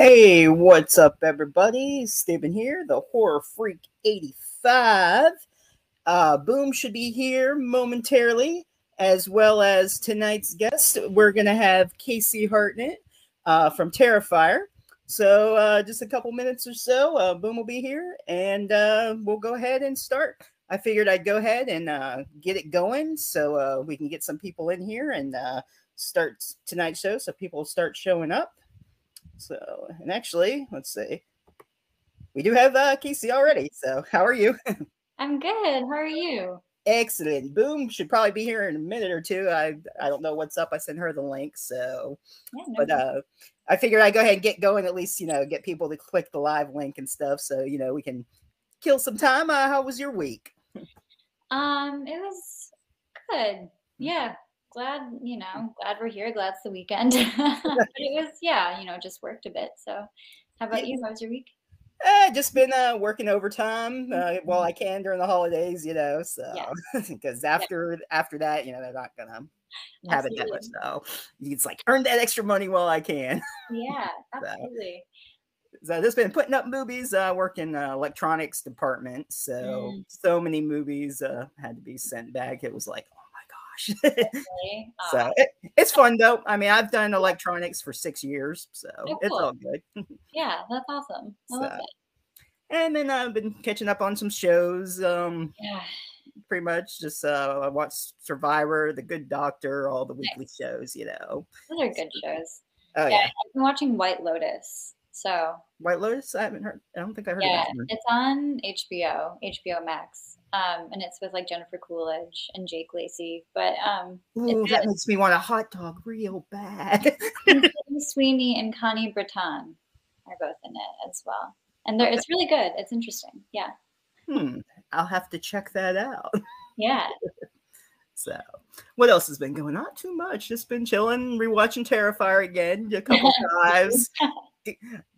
Hey, what's up, everybody? Steven here, the Horror Freak 85. Uh, Boom should be here momentarily, as well as tonight's guest. We're going to have Casey Hartnett uh, from Terrifier. So, uh, just a couple minutes or so, uh, Boom will be here, and uh, we'll go ahead and start. I figured I'd go ahead and uh, get it going so we can get some people in here and start tonight's show so people start showing up. So, and actually, let's see, we do have uh, Casey already. So, how are you? I'm good. How are you? Excellent. Boom should probably be here in a minute or two. I I don't know what's up. I sent her the link, so Yeah, no but uh, I figured I'd go ahead and get going. At least you know get people to click the live link and stuff, so you know we can kill some time. Uh, how was your week? Um, it was good. Yeah, glad you know, glad we're here. Glad it's the weekend. but it was, yeah, you know, just worked a bit. So, how about you? How was your week? Uh, just been uh, working overtime uh, while I can during the holidays, you know. So because after after that, you know, they're not gonna have it that much. So it's like earn that extra money while I can. Yeah, absolutely. So just been putting up movies. Uh, work in uh, electronics department, so Mm. so many movies uh, had to be sent back. It was like, gosh. So it, it's fun though. I mean, I've done electronics for six years, so Oh, it's all good. yeah, that's awesome. I love So, it. And then I've been catching up on some shows. Um, Yeah. pretty much just uh, I watch Survivor, The Good Doctor, all the weekly shows. You know. Those are good shows. Oh yeah, yeah, I've been watching White Lotus. So White Lotus. I haven't heard. I don't think I heard yeah, of that one. it's on HBO, HBO Max. Um, and it's with like Jennifer Coolidge and Jake Lacy. But um Ooh, that makes me want a hot dog real bad. Sweeney and Connie Britton are both in it as well. And it's really good. It's interesting. Yeah. hmm. I'll have to check that out. Yeah. So, what else has been going on? Not too much. Just been chilling, rewatching Terrifier again a couple times.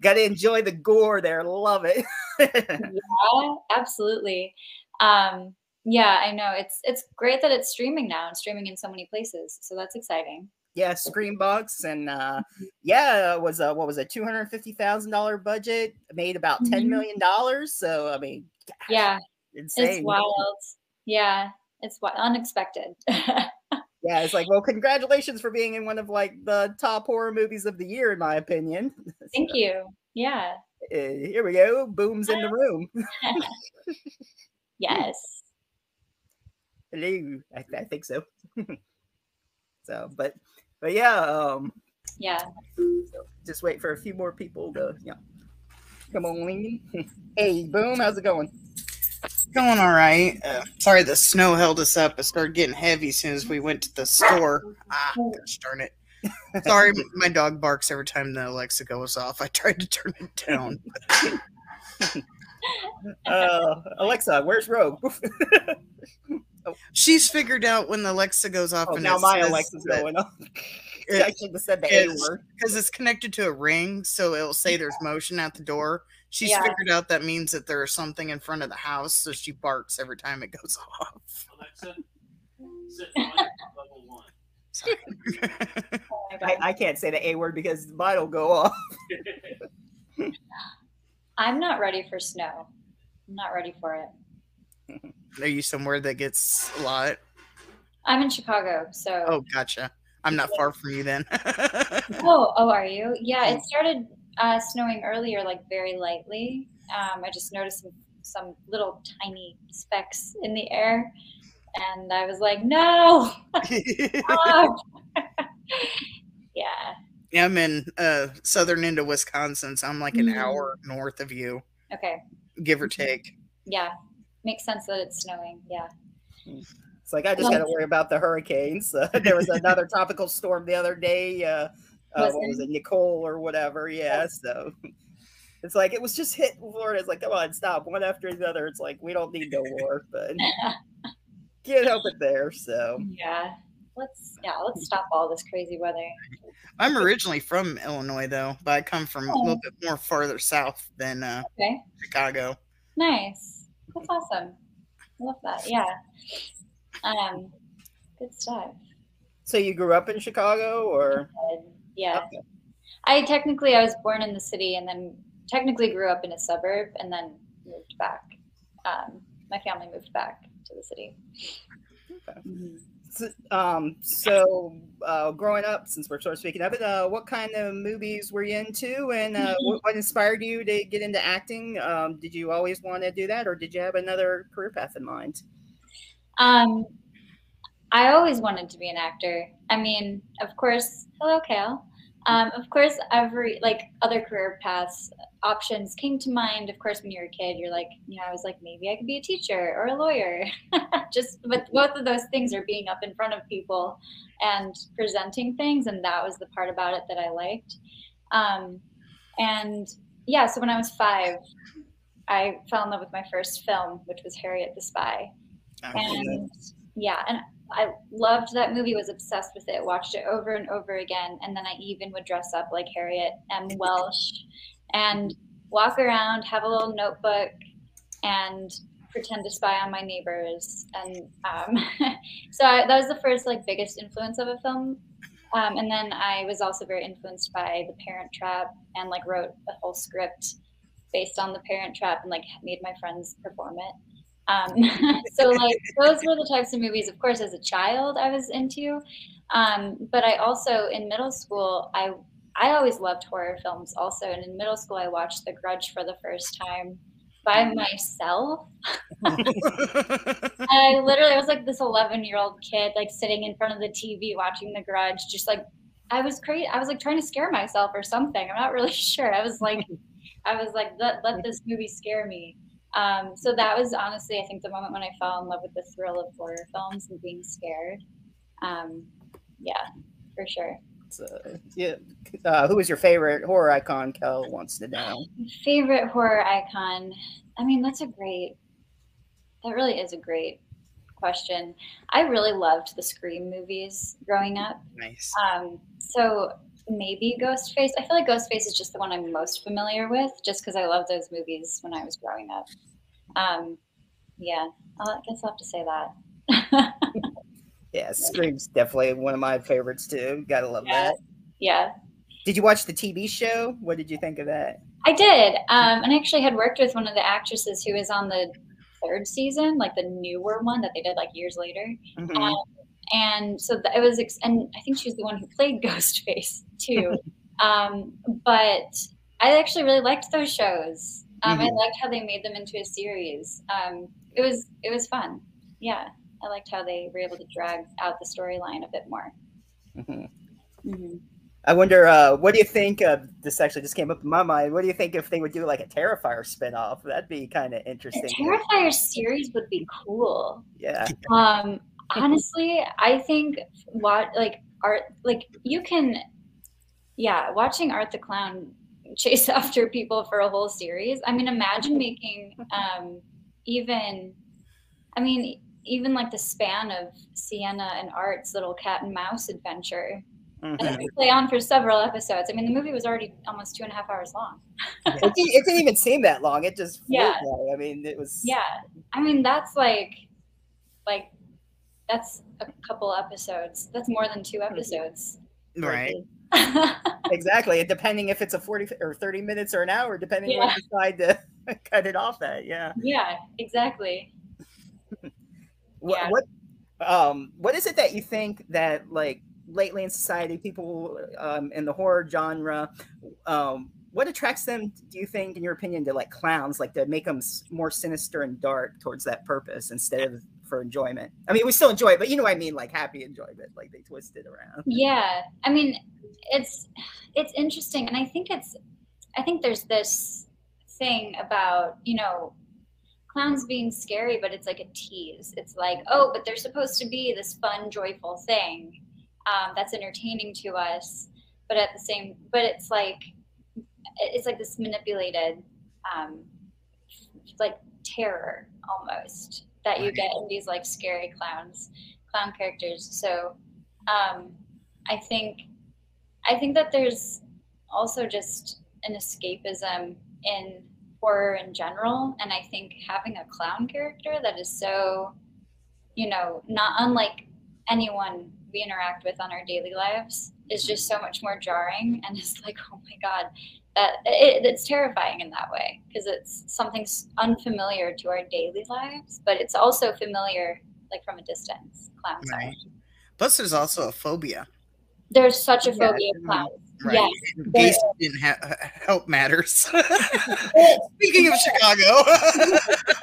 Got to enjoy the gore there. Love it. Yeah, absolutely. Um, yeah, I know. It's it's great that it's streaming now and streaming in so many places. So that's exciting. yeah, Screambox and uh yeah, it was uh what was it, two hundred fifty thousand dollar budget, made about ten million Mhm. million dollars. So I mean, gosh, Yeah, insane. it's wild. Yeah, it's wi- unexpected. Yeah, it's like, well, congratulations for being in one of like the top horror movies of the year, in my opinion. Thank So, you. Yeah. uh, here we go. Boom's in the room. Yes. Hello. I, I think so. so, but but yeah, um, Yeah. so just wait for a few more people to you know come on in. hey, boom, how's it going? Going all right. Uh, sorry, the snow held us up. It started getting heavy as soon as we went to the store. Ah, gosh darn it. Sorry, my dog barks every time the Alexa goes off. I tried to turn it down. Uh, Alexa, where's Rogue? She's figured out when the Alexa goes off oh, and now my Alexa's that going off. it- I should have said the A word. because it's connected to a ring, so it'll say there's motion at the door. She's Yeah. figured out that means that there's something in front of the house, so she barks every time it goes off. Alexa, set volume level one. Sorry. I, I can't say the A word because mine will go off. I'm not ready for snow. I'm not ready for it. Are you somewhere that gets a lot? I'm in Chicago, so Oh, gotcha. I'm not far from you then. Oh, oh, are you? Yeah, it started uh, snowing earlier, like very lightly. Um, I just noticed some, some little tiny specks in the air, and I was like, "No!" yeah, Yeah, I'm in uh, southern end of Wisconsin, so I'm like an Mm. hour north of you, okay, give or take. yeah, makes sense that it's snowing. Yeah, It's like I just got to worry about the hurricanes. Uh, there was another tropical storm the other day. Uh, uh, Was what there? was it, Nicole or whatever? Yeah. So it's like it was just hit Florida. It's like, come on, stop one after the other. It's like we don't need no war, but can't help it there. So yeah. Let's yeah, let's stop all this crazy weather. I'm originally from Illinois, though, but I come from a Oh. little bit more farther south than uh, Okay, Chicago. nice. That's awesome. I love that. Yeah. Um, good stuff. so you grew up in Chicago, or Yeah. Okay. I technically I was born in the city and then technically grew up in a suburb and then moved back. Um, my family moved back to the city. Okay. So, um, so uh, growing up, since we're sort of speaking of it, uh, what kind of movies were you into, and uh, what, what inspired you to get into acting? Um, did you always want to do that, or did you have another career path in mind? Um, I always wanted to be an actor. I mean, of course, hello, Kale. Um, of course, every like other career paths options came to mind. Of course, when you're a kid, you're like, you know, I was like, maybe I could be a teacher or a lawyer. Just, but both of those things are being up in front of people and presenting things, and that was the part about it that I liked. Um, and yeah, so when I was five, I fell in love with my first film, which was Harriet the Spy. And yeah, and I loved that movie, was obsessed with it, watched it over and over again. And then I even would dress up like Harriet M. Welsh and walk around, have a little notebook, and pretend to spy on my neighbors. And um, so I, that was the first, like, biggest influence of a film. Um, and then I was also very influenced by The Parent Trap and, like, wrote a whole script based on The Parent Trap and, like, made my friends perform it. Um, so like those were the types of movies, of course, as a child I was into. Um, but I also in middle school I I always loved horror films also, and in middle school I watched The Grudge for the first time by myself. I literally was like this 11 year old kid, like sitting in front of the TV watching The Grudge, just like I was crazy. I was like trying to scare myself or something. I'm not really sure. I was like, I was like, let, let this movie scare me. Um, so that was honestly, I think, the moment when I fell in love with the thrill of horror films and being scared. Um, yeah, for sure. So, yeah. Uh, who was your favorite horror icon? Kel wants to know. Favorite horror icon? I mean, that's a great. That really is a great question. I really loved the Scream movies growing up. Nice. Um, so maybe Ghostface. I feel like Ghostface is just the one I'm most familiar with, just because I loved those movies when I was growing up. Um, yeah, I'll, I guess I'll have to say that. yeah, Scream's definitely one of my favorites too. Gotta love yeah. that. Yeah. Did you watch the TV show? What did you think of that? I did, um, and I actually had worked with one of the actresses who was on the third season, like the newer one that they did like years later. Mhm. Um, and so it was, ex- and I think she's the one who played Ghostface too. um, but I actually really liked those shows. Um, I Mhm. liked how they made them into a series. Um, it was it was fun. Yeah, I liked how they were able to drag out the storyline a bit more. Mhm. hmm I wonder, uh, what do you think? of this actually just came up in my mind. What do you think if they would do like a Terrifier spinoff? That'd be kind of The interesting. Terrifier series would be cool. Yeah. Um, honestly, I think what like art like you can, yeah, watching Art the Clown chase after people for a whole series. I mean, imagine making um, even, I mean, even like the span of Sienna and Art's little cat and mouse adventure. And Mhm. it play on for several episodes. I mean, the movie was already almost two and a half hours long. it, didn't, it didn't even seem that long. It just Yeah. by. I mean, it was. Yeah, I mean that's like, like, that's a couple episodes. That's more than two episodes. Right. Exactly. Depending if it's a 40 or 30 minutes or an hour, depending Yeah. what you decide to cut it off at. Yeah. yeah, exactly. What, Yeah. what um what is it that you think that like lately in society people um in the horror genre um what attracts them do you think in your opinion to like clowns like to make them more sinister and dark towards that purpose instead of for enjoyment? I mean we still enjoy it but you know what i mean like happy enjoyment like they twist it around. Yeah, I mean, it's it's interesting, and I think it's I think there's this thing about you know clowns being scary, but it's like a tease. It's like oh, but they're supposed to be this fun, joyful thing um, that's entertaining to us, but at the same, but it's like it's like this manipulated um, like terror almost that you get in these like scary clowns clown characters so um, i think i think that there's also just an escapism in horror in general and i think having a clown character that is so you know not unlike anyone we interact with on our daily lives is just so much more jarring and it's like oh my god that it, it's terrifying in that way because it's something unfamiliar to our daily lives but it's also familiar like from a distance clowns. Right. Plus, there's also a phobia. there's such a Yeah, phobia of mhm. clowns Right. yes there didn't ha- help matters. Speaking of Chicago,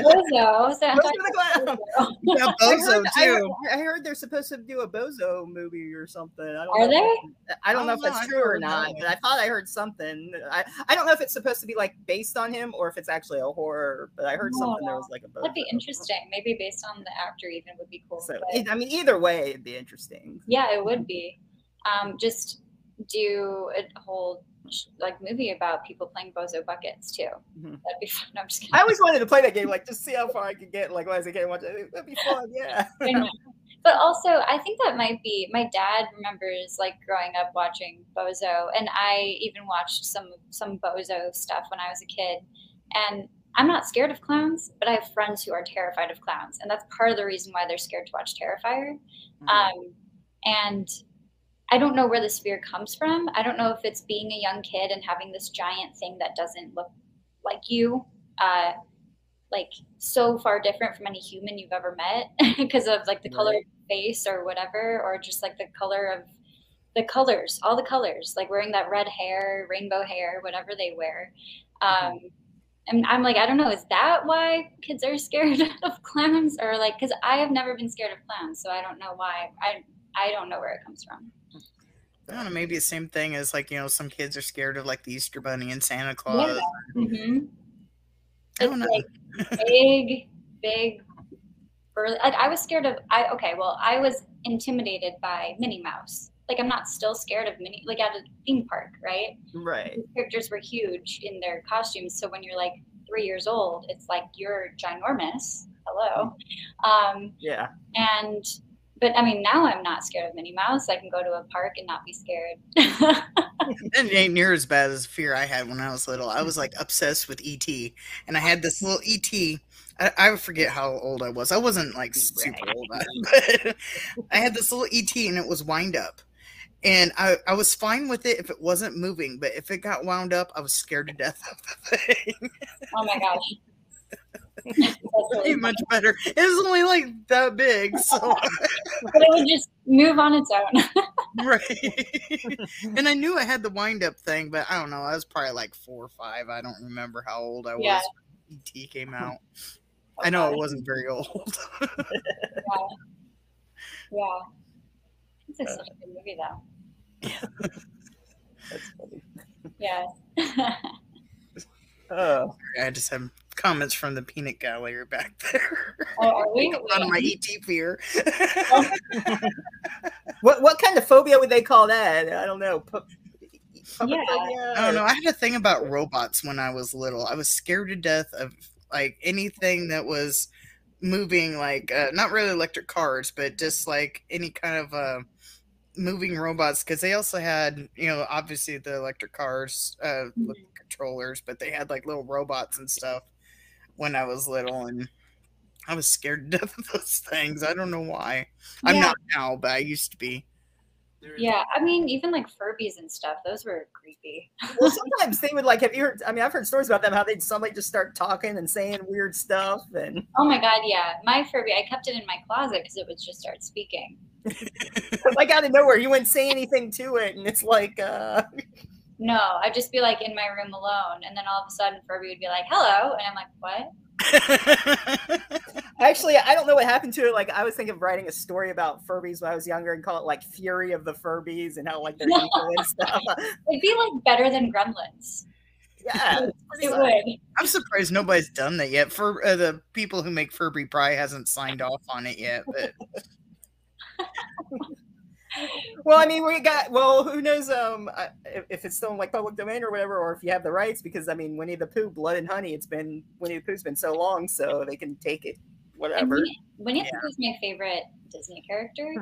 bozo so Bozo about Bozo. I heard, too. I heard they're supposed to do a Bozo movie or something. I don't Are know if- I don't I know don't if know, that's true or not, that. but I thought I heard something. I, I don't know if it's supposed to be like based on him or if it's actually a horror, but I heard No, something there no. was like a Bozo. that'd be interesting maybe based on the actor even would be cool So, but- I mean, either way, it'd be interesting. Yeah, it would be. Um, just do a whole like movie about people playing bozo buckets too. Mhm. That'd be fun. I'm just kidding. I always wanted to play that game, like just see how far I could get. Like when I was a kid, watch it. That'd be fun. Yeah. But also, I think that might be my dad remembers like growing up watching Bozo, and I even watched some some Bozo stuff when I was a kid. And I'm not scared of clowns, but I have friends who are terrified of clowns, and that's part of the reason why they're scared to watch Terrifier. Um, and I don't know where this fear comes from. I don't know if it's being a young kid and having this giant thing that doesn't look like you, uh, like so far different from any human you've ever met because of like the color of your face or whatever, or just like the color of the colors, all the colors, like wearing that red hair, rainbow hair, whatever they wear. Um, and I'm like, I don't know, is that why kids are scared of clowns, or like, because I have never been scared of clowns, so I don't know why. I I don't know where it comes from. I don't know, maybe the same thing as like, you know, some kids are scared of like the Easter Bunny and Santa Claus. hmm I don't know. Like big, big, burly. Like I was scared of. I okay. Well, I was intimidated by Minnie Mouse. Like I'm not still scared of Minnie. Like at a theme park, right? Right. These characters were huge in their costumes. So when you're like three years old, it's like you're ginormous. Hello. Um, Yeah. and but I mean, now I'm not scared of Minnie Mouse. I can go to a park and not be scared. It ain't near as bad as fear I had when I was little. I was like obsessed with ET, and I had this little ET. I, I forget how old I was. I wasn't like super Right. old, but I had this little ET, and it was wind up. And I, I was fine with it if it wasn't moving, but if it got wound up, I was scared to death of the thing. oh my gosh. That's really Ain't much better. It was only like that big, so but it would just move on its own. right. and I knew I had the wind up thing, but I don't know. I was probably like four or five. I don't remember how old I was. Yeah. when ET came out. I know it wasn't very old. Yeah. This is such a uh, good movie, though. That's funny. Yeah. Oh. I just have comments from the peanut gallery back there. oh, are we? Out my ET fear. What what kind of phobia would they call that? I don't know. Pu- Yeah. phobia I don't know. I had a thing about robots when I was little. I was scared to death of like anything that was moving, like uh, not really electric cars, but just like any kind of uh, moving robots. Because they also had, you know, obviously the electric cars uh, with controllers, but they had like little robots and stuff when I was little, and I was scared to death of those things. I don't know why. I'm not now, but I used to be. Yeah, I mean, even like Furbies and stuff, those were creepy. well, sometimes they would like. Have you heard? I mean, I've heard stories about them how they'd suddenly just start talking and saying weird stuff, and Oh my god, yeah. My Furby, I kept it in my closet because it would just start speaking. like out of nowhere, you wouldn't say anything to it, and it's like, uh, No, I'd just be like in my room alone, and then all of a sudden Furby would be like, hello. And I'm like, what? actually, I don't know what happened to it. Like, I was thinking of writing a story about Furbies when I was younger and call it like Fury of the Furbies and how like they're evil and stuff. It'd be like better than Gremlins. Yeah, It would. I'm surprised nobody's done that yet. For uh, the people who make Furby probably hasn't signed off on it yet, but Well, I mean, we got. Well, who knows? Um, if, if it's still in like public domain or whatever, or if you have the rights, because I mean, Winnie the Pooh, Blood and Honey. It's been Winnie the Pooh's been so long, so they can take it, whatever. Winnie, Winnie the Pooh is my favorite Disney character.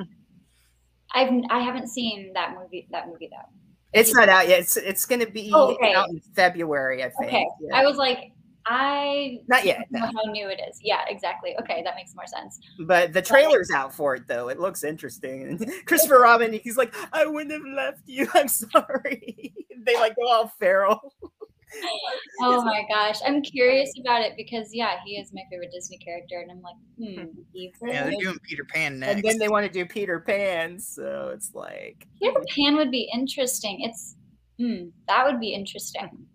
I've I haven't seen that movie that movie though. It's not out yet. It's it's going to be Oh, okay. out in February, I think. Okay. Yeah. I was like, I Not yet, don't know how new it is. Yeah, exactly. Okay, that makes more sense. But the trailer's out for it though. It looks interesting. And Christopher Robin, he's like, I wouldn't have left you. I'm sorry. they like go all feral. Oh my gosh, I'm curious about it because yeah, he is my favorite Disney character, and I'm like, hmm, evil. Yeah, they're doing Peter Pan next. And then they want to do Peter Pan, so it's like Peter Pan would be interesting. It's hmm, that would be interesting.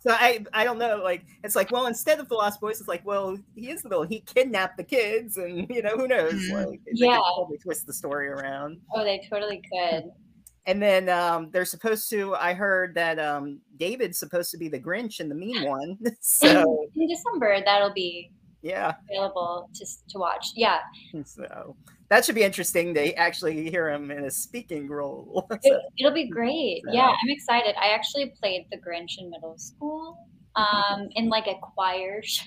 So I I don't know, like it's like, well, instead of the Lost Boys, it's like, well, he is the villain. He kidnapped the kids, and you know, who knows? Mhm. Like they could totally twist the story around. Oh, they totally could. And then um, they're supposed to. I heard that um, David's supposed to be the Grinch and the mean one. so In December, that'll be yeah, available to to watch. Yeah, so that should be interesting to actually hear him in a speaking role. it, it'll be great. So- Yeah, I'm excited. I actually played the Grinch in middle school, um, in like a choir. Sh-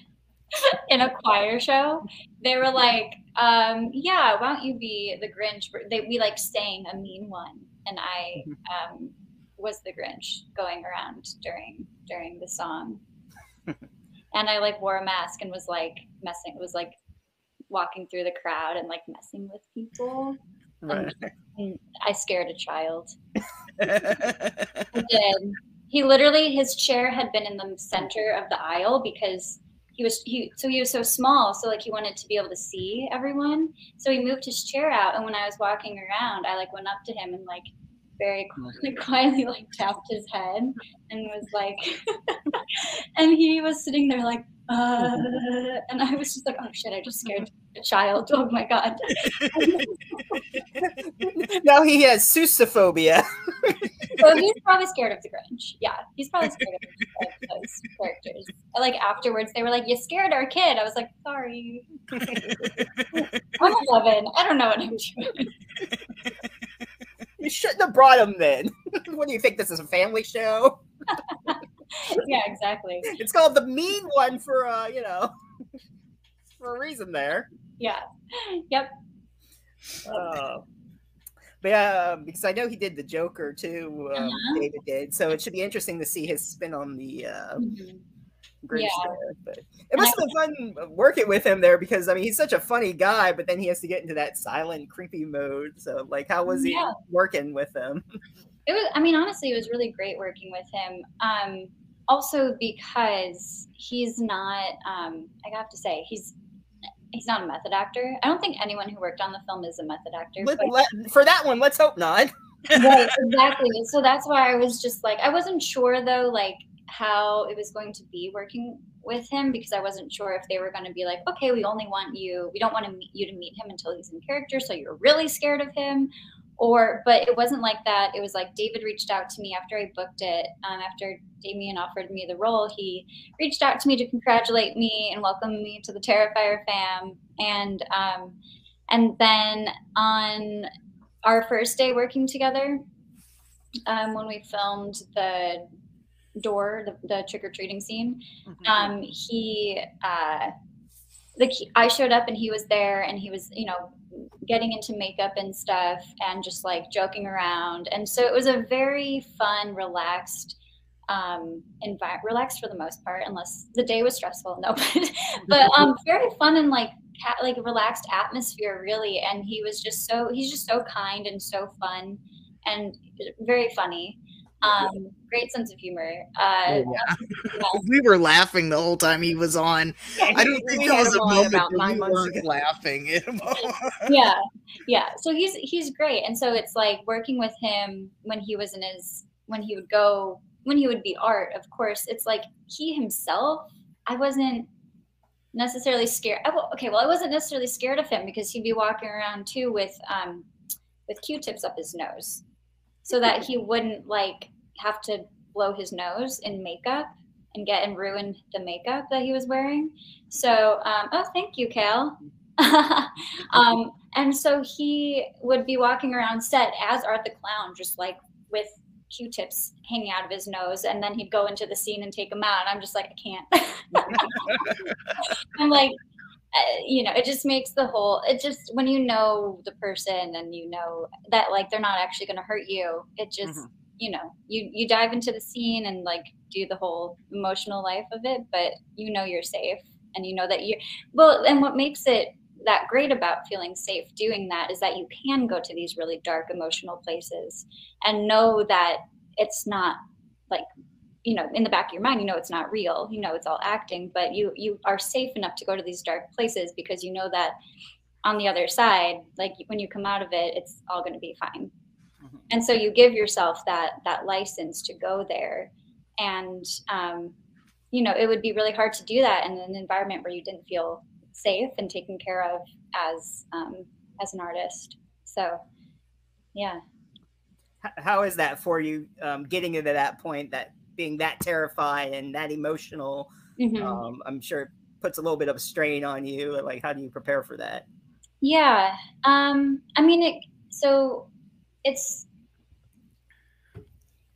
in a choir show, they were like, um, "Yeah, why don't you be the Grinch?" They we like sang a mean one, and I um, was the Grinch going around during during the song, and I like wore a mask and was like messing, was like walking through the crowd and like messing with people. Um, right. And I scared a child. Did. He literally his chair had been in the center of the aisle because he was he so he was so small so like he wanted to be able to see everyone so he moved his chair out and when i was walking around i like went up to him and like very quietly, quietly like tapped his head and was like and he was sitting there like uh and i was just like oh shit i just scared a child oh my god now he has sousophobia. So he's probably scared of the Grinch. Yeah, he's probably scared of, of those characters. Like afterwards, they were like, "You scared our kid." I was like, "Sorry, I'm 11. I don't know what I'm doing." You shouldn't have brought him then. what do you think? This is a family show? yeah, exactly. It's called the mean one for uh, you know, for a reason there. Yeah. Yep. Uh, but yeah, because I know he did the Joker too. Um, Uh-huh. David did, so it should be interesting to see his spin on the uh, Mhm. Grinch Yeah. it must have been fun working with him there because I mean he's such a funny guy, but then he has to get into that silent, creepy mode. So like, how was he working with him? It was. I mean, honestly, it was really great working with him. Um, also because he's not. Um, I have to say, he's he's not a method actor. I don't think anyone who worked on the film is a method actor. Let- but- let- for that one, let's hope not. right exactly so that's why i was just like i wasn't sure though like how it was going to be working with him because i wasn't sure if they were going to be like okay we only want you we don't want to meet you to meet him until he's in character so you're really scared of him. Or but it wasn't like that. It was like david reached out to me after i booked it um, after damien offered me the role he reached out to me to congratulate me and welcome me to the terrifier fam. And um, and then on our first day working together, um, when we filmed the door, the, the trick or treating scene, um, he, uh, like he, I showed up and he was there and he was, you know, getting into makeup and stuff and just like joking around. And so it was a very fun, relaxed, um, envi- relaxed for the most part, unless the day was stressful. No, but, but um, very fun and like ca- like relaxed atmosphere really and he was just so he's just so kind and so fun and very funny um great sense of humor. Uh we were laughing the whole time he was on. I don't think there was a moment where we weren't ago. laughing yeah. Yeah. So he's he's great. And so it's like working with him when he was in his when he would go when he would be art of course it's like he himself i wasn't necessarily scared. I, okay well i wasn't necessarily scared of him because he'd be walking around too with um with q-tips up his nose so that he wouldn't like have to blow his nose in makeup and get and ruin the makeup that he was wearing so um, oh thank you cal um, and so he would be walking around set as Art the Clown, just like with Q-tips hanging out of his nose, and then he'd go into the scene and take them out. And I'm just like, I can't. I'm like, uh, you know, it just makes the whole. It just when you know the person and you know that like they're not actually going to hurt you, it just Mhm. You know you you dive into the scene and like do the whole emotional life of it but you know you're safe and you know that you're well and what makes it that great about feeling safe doing that is that you can go to these really dark emotional places and know that it's not like you know in the back of your mind you know it's not real you know it's all acting but you you are safe enough to go to these dark places because you know that on the other side like when you come out of it it's all going to be fine. And so you give yourself that that license to go there. And um, you know it would be really hard to do that in an environment where you didn't feel safe and taken care of as um, as an artist. So yeah. How is that for you um, getting into that point that being that terrified and that emotional? Mm-hmm. um, i'm sure it puts a little bit of a strain on you. Like how do you prepare for that? Yeah um i mean it so it's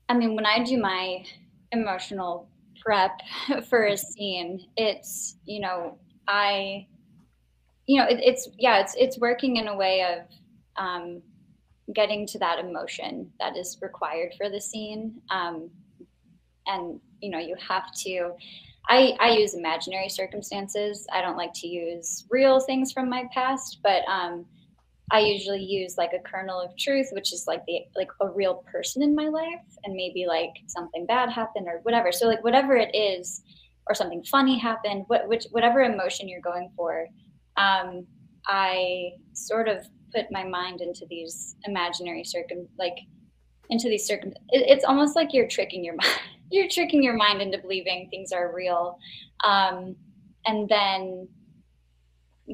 i mean when i do my emotional prep for a scene it's you know i you know it, it's yeah it's it's working in a way of um getting to that emotion that is required for the scene. Um and you know you have to I, I use imaginary circumstances. I don't like to use real things from my past but um, i usually use like a kernel of truth which is like the like a real person in my life and maybe like something bad happened or whatever. So like whatever it is or something funny happened what which whatever emotion you're going for um, i sort of put my mind into these imaginary circum like into these circum it, it's almost like you're tricking your mind you're tricking your mind into believing things are real um, and then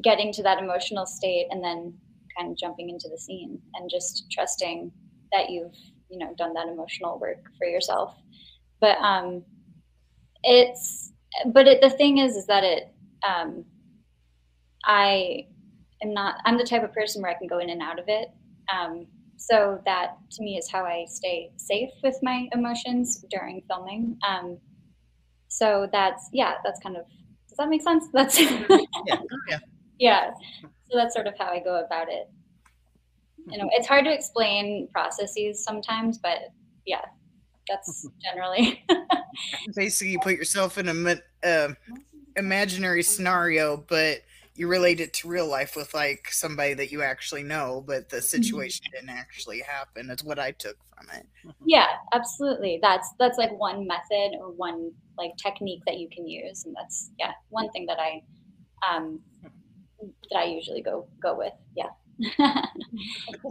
getting to that emotional state and then kind of jumping into the scene and just trusting that you've you know done that emotional work for yourself but um it's but it, the thing is is that it um i am not i'm the type of person where i can go in and out of it um so that to me is how I stay safe with my emotions during filming. Um, so that's yeah, that's kind of does that make sense? That's yeah. yeah. yeah. So that's sort of how I go about it. You know, it's hard to explain processes sometimes, but yeah, that's generally. Basically, you put yourself in a uh, imaginary scenario, but you relate it to real life with like somebody that you actually know, but the mm-hmm. situation mm-hmm. didn't actually happen. That's what I took from it. Yeah, absolutely. That's that's like one method or one like technique that you can use, and that's yeah one thing that I um that I usually go go with. Yeah,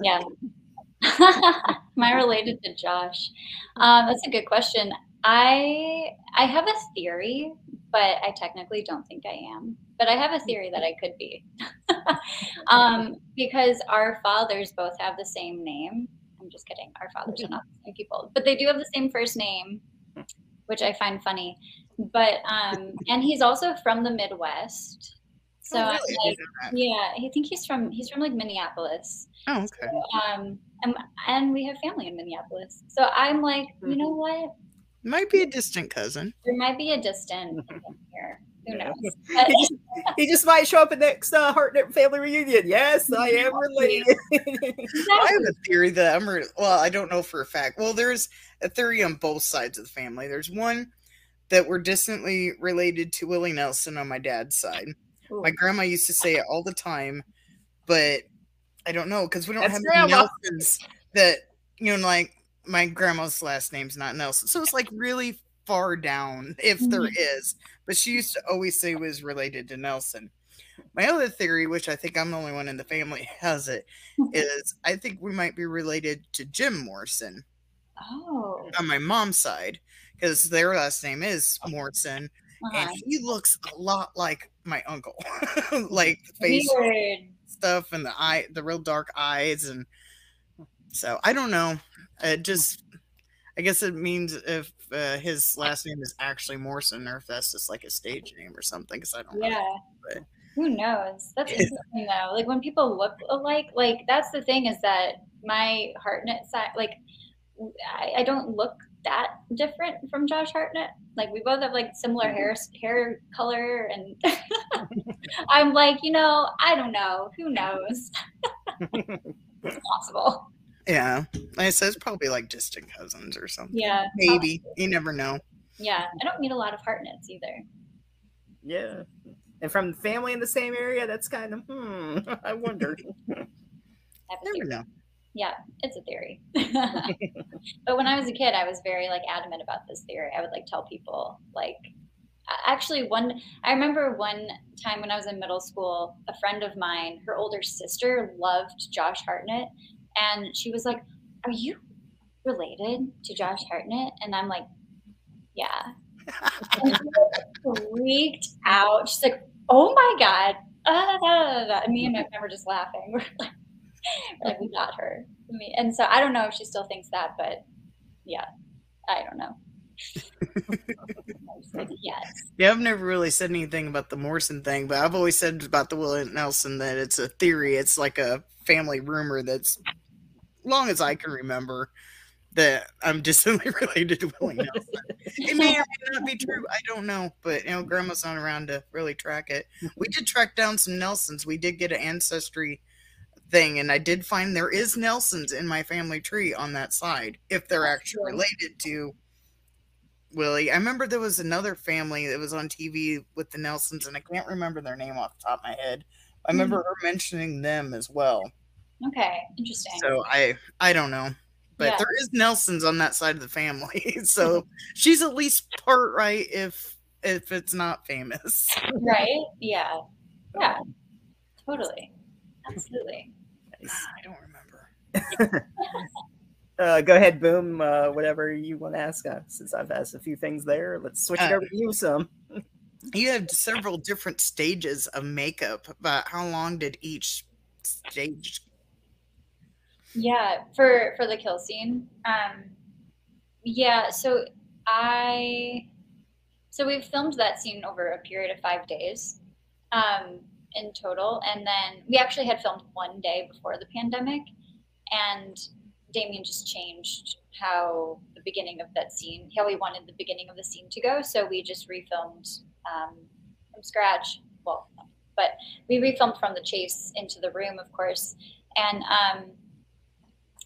yeah. Am I related to Josh? Um, that's a good question. I I have a theory, but I technically don't think I am but I have a theory that I could be. um, because our fathers both have the same name. I'm just kidding. Our fathers are not the same people, but they do have the same first name, which I find funny. But um, and he's also from the Midwest. So oh, really? like, yeah, I think he's from he's from like Minneapolis. Oh, okay. So, um, and, and we have family in Minneapolis. So I'm like, you know what? Might be a distant cousin. There might be a distant here. Who knows? he, just, he, just, might show up at the next uh, Hartnett family reunion. Yes, I am related. I have a theory that I'm. Re- well, I don't know for a fact. Well, there's a theory on both sides of the family. There's one that we're distantly related to Willie Nelson on my dad's side. Ooh. My grandma used to say it all the time, but I don't know because we don't That's have. Nelsons that you know, like my grandma's last name's not Nelson, so it's like really far down if there mm-hmm. is but she used to always say was related to Nelson. My other theory, which I think I'm the only one in the family has it, is I think we might be related to Jim Morrison. Oh. On my mom's side, because their last name is Morrison, uh-huh. and he looks a lot like my uncle, like face Weird. stuff and the eye, the real dark eyes, and so I don't know. It just I guess it means if uh, his last name is actually Morrison, or if that's just like a stage name or something. Because I don't yeah. know. But. Who knows? That's interesting though. Like when people look alike, like that's the thing is that my Hartnett side, like I, I don't look that different from Josh Hartnett. Like we both have like similar hair hair color, and I'm like, you know, I don't know. Who knows? it's possible. Yeah, I said, it's probably like distant cousins or something. Yeah, Maybe you never know. Yeah, I don't meet a lot of Hartnetts either. Yeah. And from the family in the same area, that's kind of hmm. I wonder. I have a Never know. Yeah, it's a theory. but when I was a kid, I was very like adamant about this theory. I would like tell people like actually one I remember one time when I was in middle school, a friend of mine, her older sister loved Josh Hartnett and she was like, "Are you related to Josh Hartnett?" And I'm like, "Yeah." And she like, freaked out. She's like, "Oh my god." Ah, da, da, da. And me and my friend were just laughing. We're like, like we got her. I mean, and so I don't know if she still thinks that, but yeah, I don't know. I was like, yes. Yeah, I've never really said anything about the Morrison thing, but I've always said about the Willie Nelson that it's a theory. It's like a family rumor that's, long as I can remember, that I'm distantly related to Willie Nelson. It may or may not be true. I don't know, but you know, Grandma's not around to really track it. We did track down some Nelsons. We did get an ancestry thing, and I did find there is Nelsons in my family tree on that side, if they're actually related to Willie. I remember there was another family that was on TV with the Nelsons, and I can't remember their name off the top of my head. I hmm. remember her mentioning them as well. Okay, interesting. So I I don't know. But Yeah. there is Nelsons on that side of the family. so she's at least part right if if it's not famous. right? Yeah. Yeah. Totally. Absolutely. I don't remember. Uh, go ahead, boom. Uh, whatever you want to ask. Uh, since I've asked a few things there, let's switch it Uh, over to you some. You have several different stages of makeup, but how long did each stage Yeah, for for the kill scene. Um yeah, so I so we've filmed that scene over a period of 5 days. Um in total and then we actually had filmed one day before the pandemic and Damien just changed how the beginning of that scene, how he wanted the beginning of the scene to go. So we just refilmed um, from scratch. Well, but we refilmed from the chase into the room, of course, and um,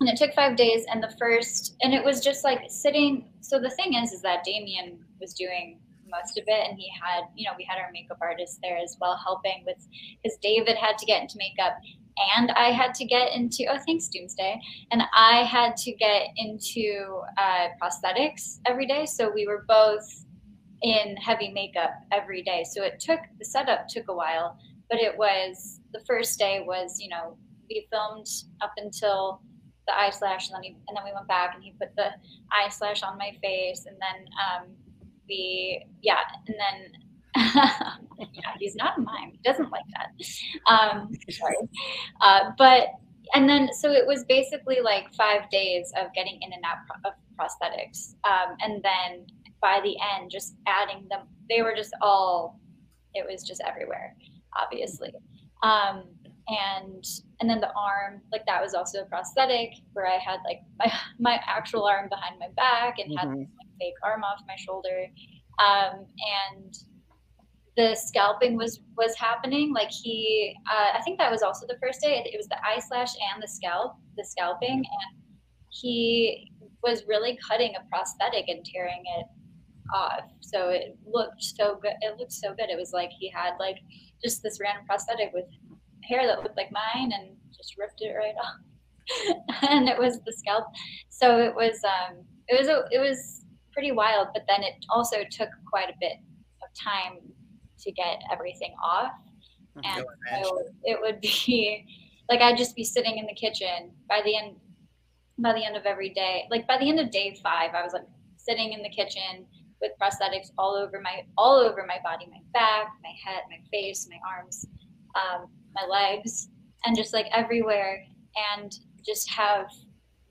and it took five days. And the first, and it was just like sitting. So the thing is, is that Damien was doing most of it, and he had, you know, we had our makeup artist there as well, helping with, because David had to get into makeup, and I had to get into. Oh, thanks, Doomsday and I had to get into uh, prosthetics every day. So we were both in heavy makeup every day. So it took the setup took a while, but it was the first day was you know we filmed up until the eye slash, and then he, and then we went back and he put the eye slash on my face, and then um, we yeah, and then. yeah, he's not a mime. He doesn't like that. Um, sorry. Uh, but and then so it was basically like five days of getting in and out of prosthetics um, and then by the end just adding them they were just all it was just everywhere obviously um, and and then the arm like that was also a prosthetic where i had like my, my actual arm behind my back and had Mhm. this like, fake arm off my shoulder. Um, and the scalping was was happening. Like he uh, i think that was also the first day. It was the eye slash and the scalp the scalping. And he was really cutting a prosthetic and tearing it off. So it looked so good. It looked so good. It was like he had like just this random prosthetic with hair that looked like mine and just ripped it right off. And it was the scalp. So it was um it was a, it was pretty wild but then it also took quite a bit of time to get everything off and so it would be like I'd just be sitting in the kitchen by the end by the end of every day. Like by the end of day five, I was like sitting in the kitchen with prosthetics all over my all over my body, my back, my head, my face, my arms, um, my legs, and just like everywhere, and just have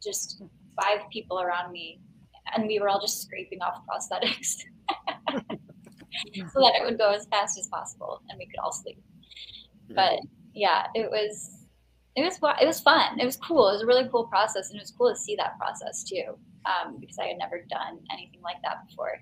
just five people around me, and we were all just scraping off prosthetics. so that it would go as fast as possible and we could all sleep but yeah, it was it was it was fun. It was cool. It was a really cool process, and it was cool to see that process too, um, because I had never done anything like that before.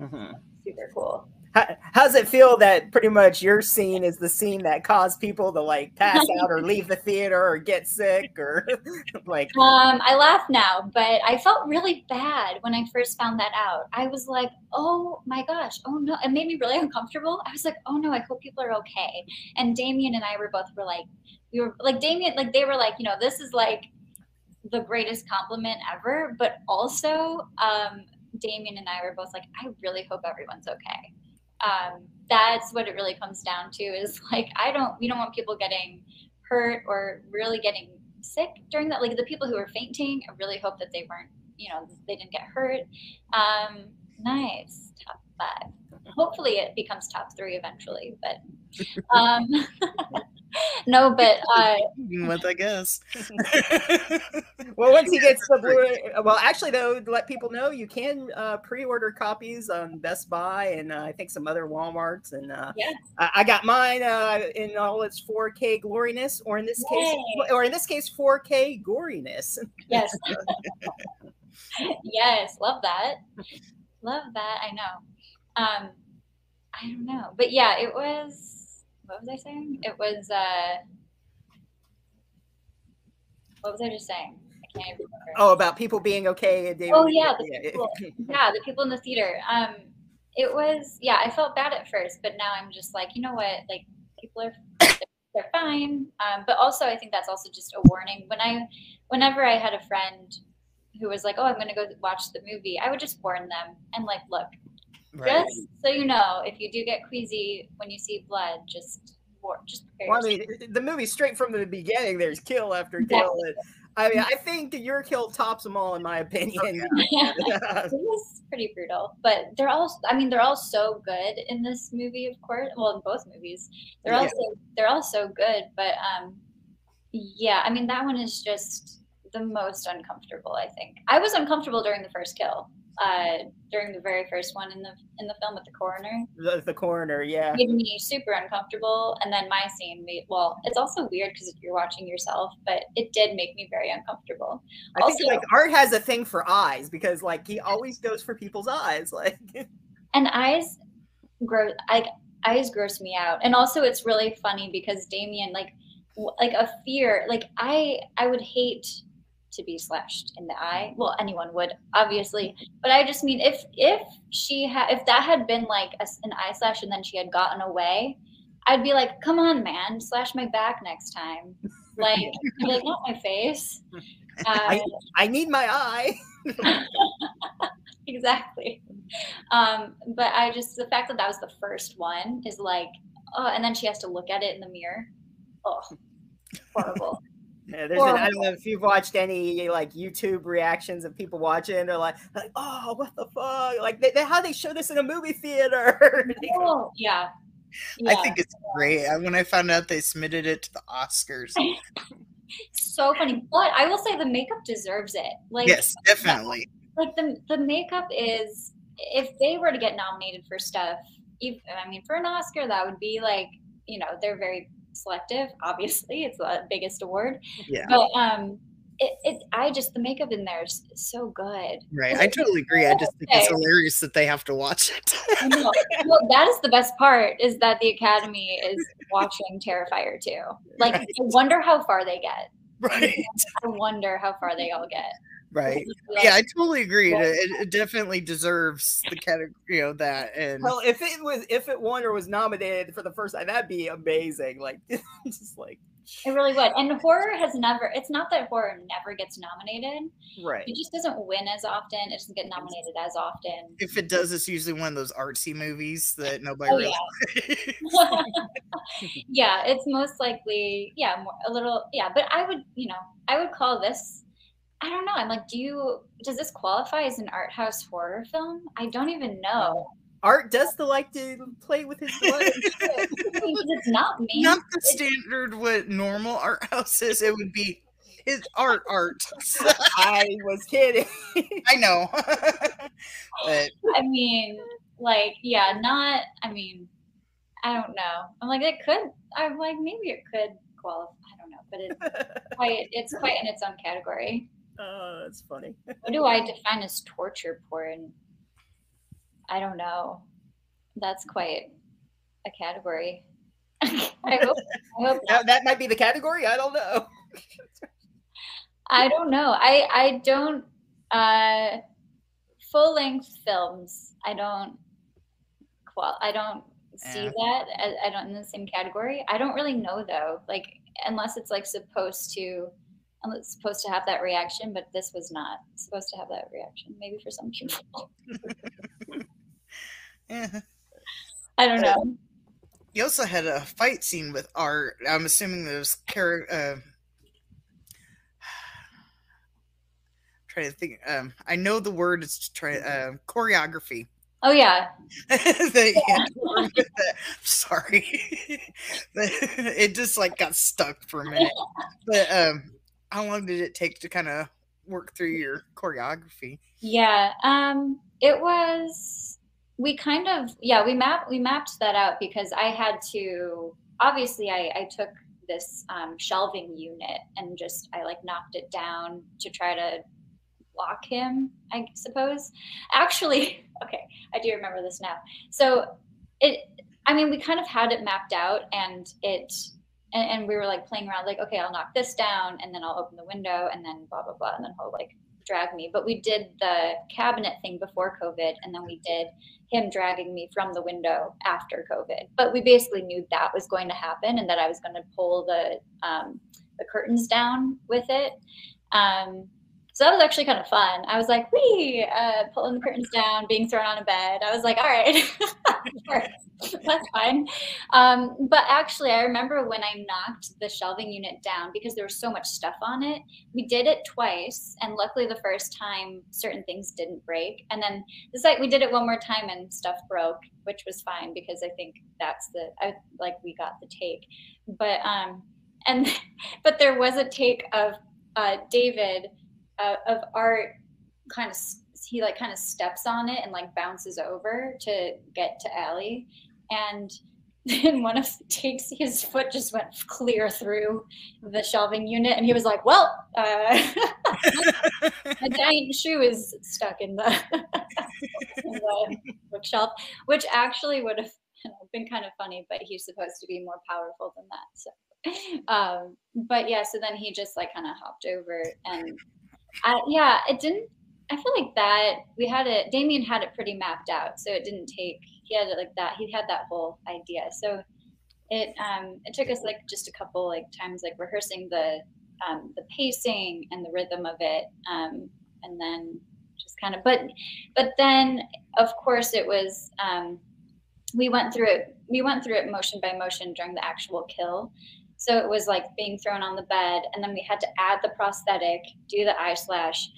Mhm. Super cool. How, how's it feel that pretty much your scene is the scene that caused people to like pass out or leave the theater or get sick or like? Um, I laugh now, but I felt really bad when I first found that out. I was like, oh my gosh, oh no. It made me really uncomfortable. I was like, oh no, I hope people are okay. And Damien and I were both were like, we were like Damien, like they were like, you know, this is like the greatest compliment ever. But also, um, Damien and I were both like, I really hope everyone's okay. Um, that's what it really comes down to is like, I don't, we don't want people getting hurt or really getting sick during that. Like the people who are fainting, I really hope that they weren't, you know, they didn't get hurt. Um, nice. Top five. Hopefully it becomes top three eventually, but um, no, but uh, With I guess. Well, once he gets the Blu-ray, well, actually, though, to let people know, you can uh, pre-order copies on Best Buy and uh, I think some other WalMarts, and uh, Yeah. I, I got mine uh, in all its 4K gloriness, or in this case, or in this case, 4K goriness. yes, yes, love that, love that. I know. Um, I don't know, but yeah, it was. What was I saying? It was. uh What was I just saying? I can't even remember. Oh, about people being okay. And Oh, yeah, the people. yeah, the people in the theater. Um, it was yeah. I felt bad at first, but now I'm just like, you know what? Like people are they're fine. Um, but also, I think that's also just a warning. When I, whenever I had a friend who was like, "Oh, I'm going to go watch the movie," I would just warn them and like, look, Right. just so you know, if you do get queasy when you see blood, just just prepare. Well, I mean, the movie straight from the beginning, there's kill after kill. I mean, I think your kill tops them all, in my opinion. yeah. it was pretty brutal, but they're all. I mean, they're all so good in this movie. Of course, well, in both movies, they're all Yeah. so they're all so good. But um, yeah, I mean, that one is just the most uncomfortable. I think I was uncomfortable during the first kill. Uh, during the very first one in the in the film with the coroner, the, the coroner, yeah. made me super uncomfortable. And then my scene made well, it's also weird because you're watching yourself, but it did make me very uncomfortable. I think like Art has a thing for eyes because like he always goes for people's eyes. Like and eyes gross like eyes gross me out and also it's really funny because damien like w- like a fear like i i would hate to be slashed in the eye well anyone would obviously but i just mean if if she had if that had been like a an eye slash and then she had gotten away i'd be like come on man slash my back next time like like not my face uh, I need my eye. exactly. Um, but I just the fact that that was the first one is like, oh, and then she has to look at it in the mirror. Oh, horrible. Yeah, there's an, I don't know if you've watched any like YouTube reactions of people watching. They're like, like oh, what the fuck? Like they, they, how they show this in a movie theater. oh, yeah. I think it's great. I- When I found out they submitted it to the Oscars. so funny. But I will say the makeup deserves it. Like yes, definitely. like the the makeup is if they were to get nominated for stuff, if, I mean for an Oscar that would be like, you know, they're very selective, obviously. It's the biggest award. Yeah. But um it, it I just the makeup in there is so good. Right. I totally agree. I just think it's hilarious that they have to watch it. Know. well, that is the best part is that the Academy is watching Terrifier 2. Like, Right. I wonder how far they get. right. I wonder how far they all get. Right. Like, Yeah, I totally agree. Yeah. It, it definitely deserves the category, you know, that. And well, if it was if it won or was nominated for the first time, that'd be amazing. Like just like it really would. And horror has never. It's not that horror never gets nominated. right. It just doesn't win as often. It doesn't get nominated as often. if it does, it's usually one of those artsy movies that nobody Oh, really. yeah. yeah, it's most likely yeah, more, a little yeah. But I would you know I would call this. I don't know. I'm like, do you does this qualify as an art house horror film? I don't even know. Art does the like to play with his blood. and shit. Because it's not me. Not the standard what normal art house is. It would be his art art. I was kidding. I know. but I mean, like, yeah, not. I mean, I don't know. I'm like, it could. I'm like, maybe it could qualify. I don't know, but it's quite. It's quite in its own category. Oh, that's funny. What do I define as torture porn? I don't know. that's quite a category. I hope. I hope. That, that might be the category. I don't know. I don't know. I I don't uh full length films. I don't qual. I don't see Yeah. that. I, I don't in the same category. I don't really know though. Like unless it's like supposed to. Unless it's supposed to have that reaction, but this was not supposed to have that reaction. Maybe for some people, Yeah. I don't know. You also had a fight scene with art. I'm assuming there's char- uh, trying to think. Um, I know the word is to try uh, choreography. Oh yeah, That you had to work with that. Sorry, it just like got stuck for a minute. But um, how long did it take to kind of work through your choreography? Yeah, um, it was. We kind of yeah we mapped we mapped that out because I had to obviously I, I took this um, shelving unit and just I like knocked it down to try to block him I suppose. Actually, okay, I do remember this now. So it I mean we kind of had it mapped out and it and, and we were like playing around like okay I'll knock this down and then I'll open the window and then blah blah blah and then he'll like drag me. But we did the cabinet thing before COVID, and then we did him dragging me from the window after COVID. But we basically knew that was going to happen, and that I was going to pull the um, the curtains down with it. Um, so that was actually kind of fun. I was like, "Wee!" Uh, pulling the curtains down, being thrown on a bed. I was like, "All right, that's fine." Um, but actually, I remember when I knocked the shelving unit down because there was so much stuff on it. We did it twice, and luckily, the first time certain things didn't break, and then the like we did it one more time and stuff broke, which was fine because I think that's the I like we got the take. But um, and but there was a take of uh, David uh, of art kind of he like kind of steps on it and like bounces over to get to Allie. And then one of the takes his foot just went clear through the shelving unit and he was like well uh, a giant shoe is stuck in the, in the bookshelf which actually would have been kind of funny but he's supposed to be more powerful than that so um but yeah so then he just like kind of hopped over and I, yeah, it didn't. I feel like that we had it. Damien had it pretty mapped out, so it didn't take. He had it like that. He had that whole idea. So it um it took us like just a couple like times like rehearsing the um the pacing and the rhythm of it um and then just kind of but but then of course it was um we went through it we went through it motion by motion during the actual kill so it was like being thrown on the bed, and then we had to add the prosthetic, do the eye slash,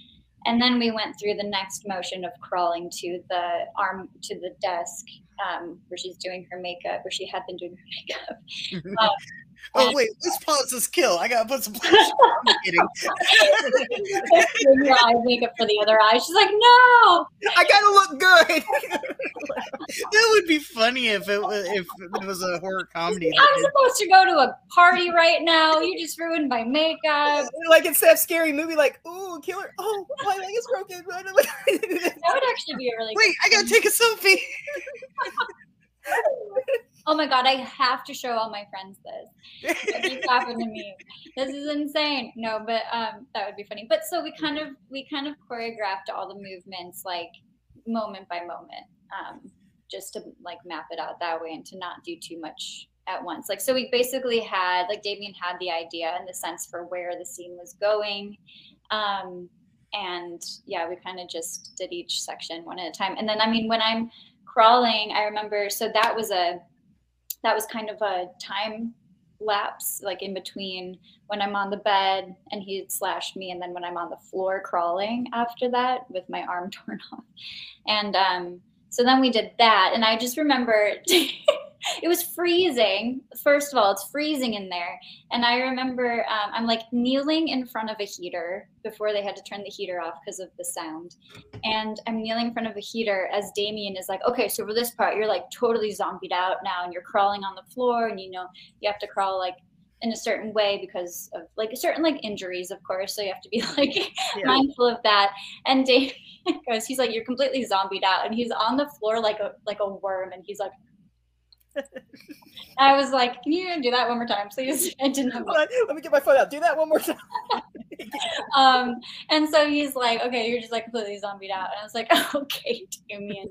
and then we went through the next motion of crawling to the arm to the desk um, where she's doing her makeup, where she had been doing her makeup. Um, Oh um, wait, let's pause this kill. I gotta put some. I'm kidding. her eye makeup for the other eye. She's like, no. I gotta look good. that would be funny if it was if it was a horror comedy. I'm supposed to go to a party right now. You just ruined my makeup. like it's that scary movie, like, ooh, killer. Oh, my leg is broken. That would actually be a really Wait, I gotta take a selfie. Oh my god, I have to show all my friends this. Just happened to me? This is insane. No, but um, that would be funny. But so we kind of we kind of choreographed all the movements like moment by moment, um, just to like map it out that way and to not do too much at once. Like so, we basically had like Damien had the idea and the sense for where the scene was going. Um, and yeah, we kind of just did each section one at a time. And then I mean, when I'm crawling, I remember so that was a that was kind of a time lapse, like in between when I'm on the bed and he slashed me, and then when I'm on the floor crawling after that with my arm torn off. And um, so then we did that, and I just remember it was freezing. First of all, it's freezing in there, and I remember um, I'm like kneeling in front of a heater before they had to turn the heater off because of the sound, and I'm kneeling in front of a heater as Damien is like, okay, so for this part, you're like totally zombied out now, and you're crawling on the floor, and you know you have to crawl like in a certain way because of like certain like injuries, of course. So you have to be like Yeah. mindful of that. And Damien, goes, he's like, "You're completely zombied out," and he's on the floor like a like a worm, and he's like. I was like, "Can you do that one more time, please?" I didn't have Hold on, let me get my phone out. Do that one more time. um, and so he's like, okay, you're just like completely zombied out. And I was like, okay, Damien.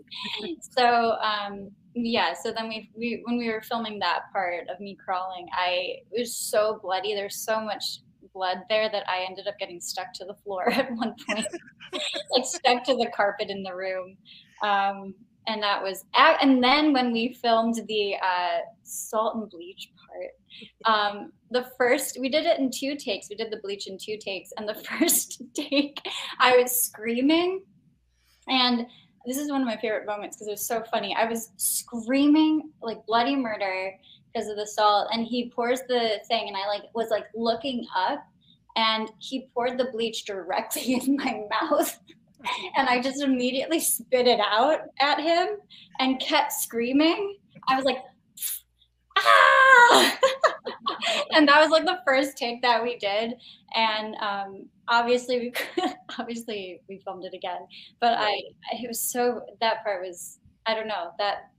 so um, yeah, so then we, we when we were filming that part of me crawling, I it was so bloody. There's so much blood there that I ended up getting stuck to the floor at one point, like stuck to the carpet in the room. Um, and that was, and then when we filmed the uh, salt and bleach part, um, the first we did it in two takes. We did the bleach in two takes, and the first take, I was screaming, and this is one of my favorite moments because it was so funny. I was screaming like bloody murder because of the salt, and he pours the thing, and I like was like looking up, and he poured the bleach directly in my mouth. And I just immediately spit it out at him and kept screaming. I was like, ah! and that was like the first take that we did. And um, obviously, we obviously we filmed it again. But I, it was so that part was I don't know that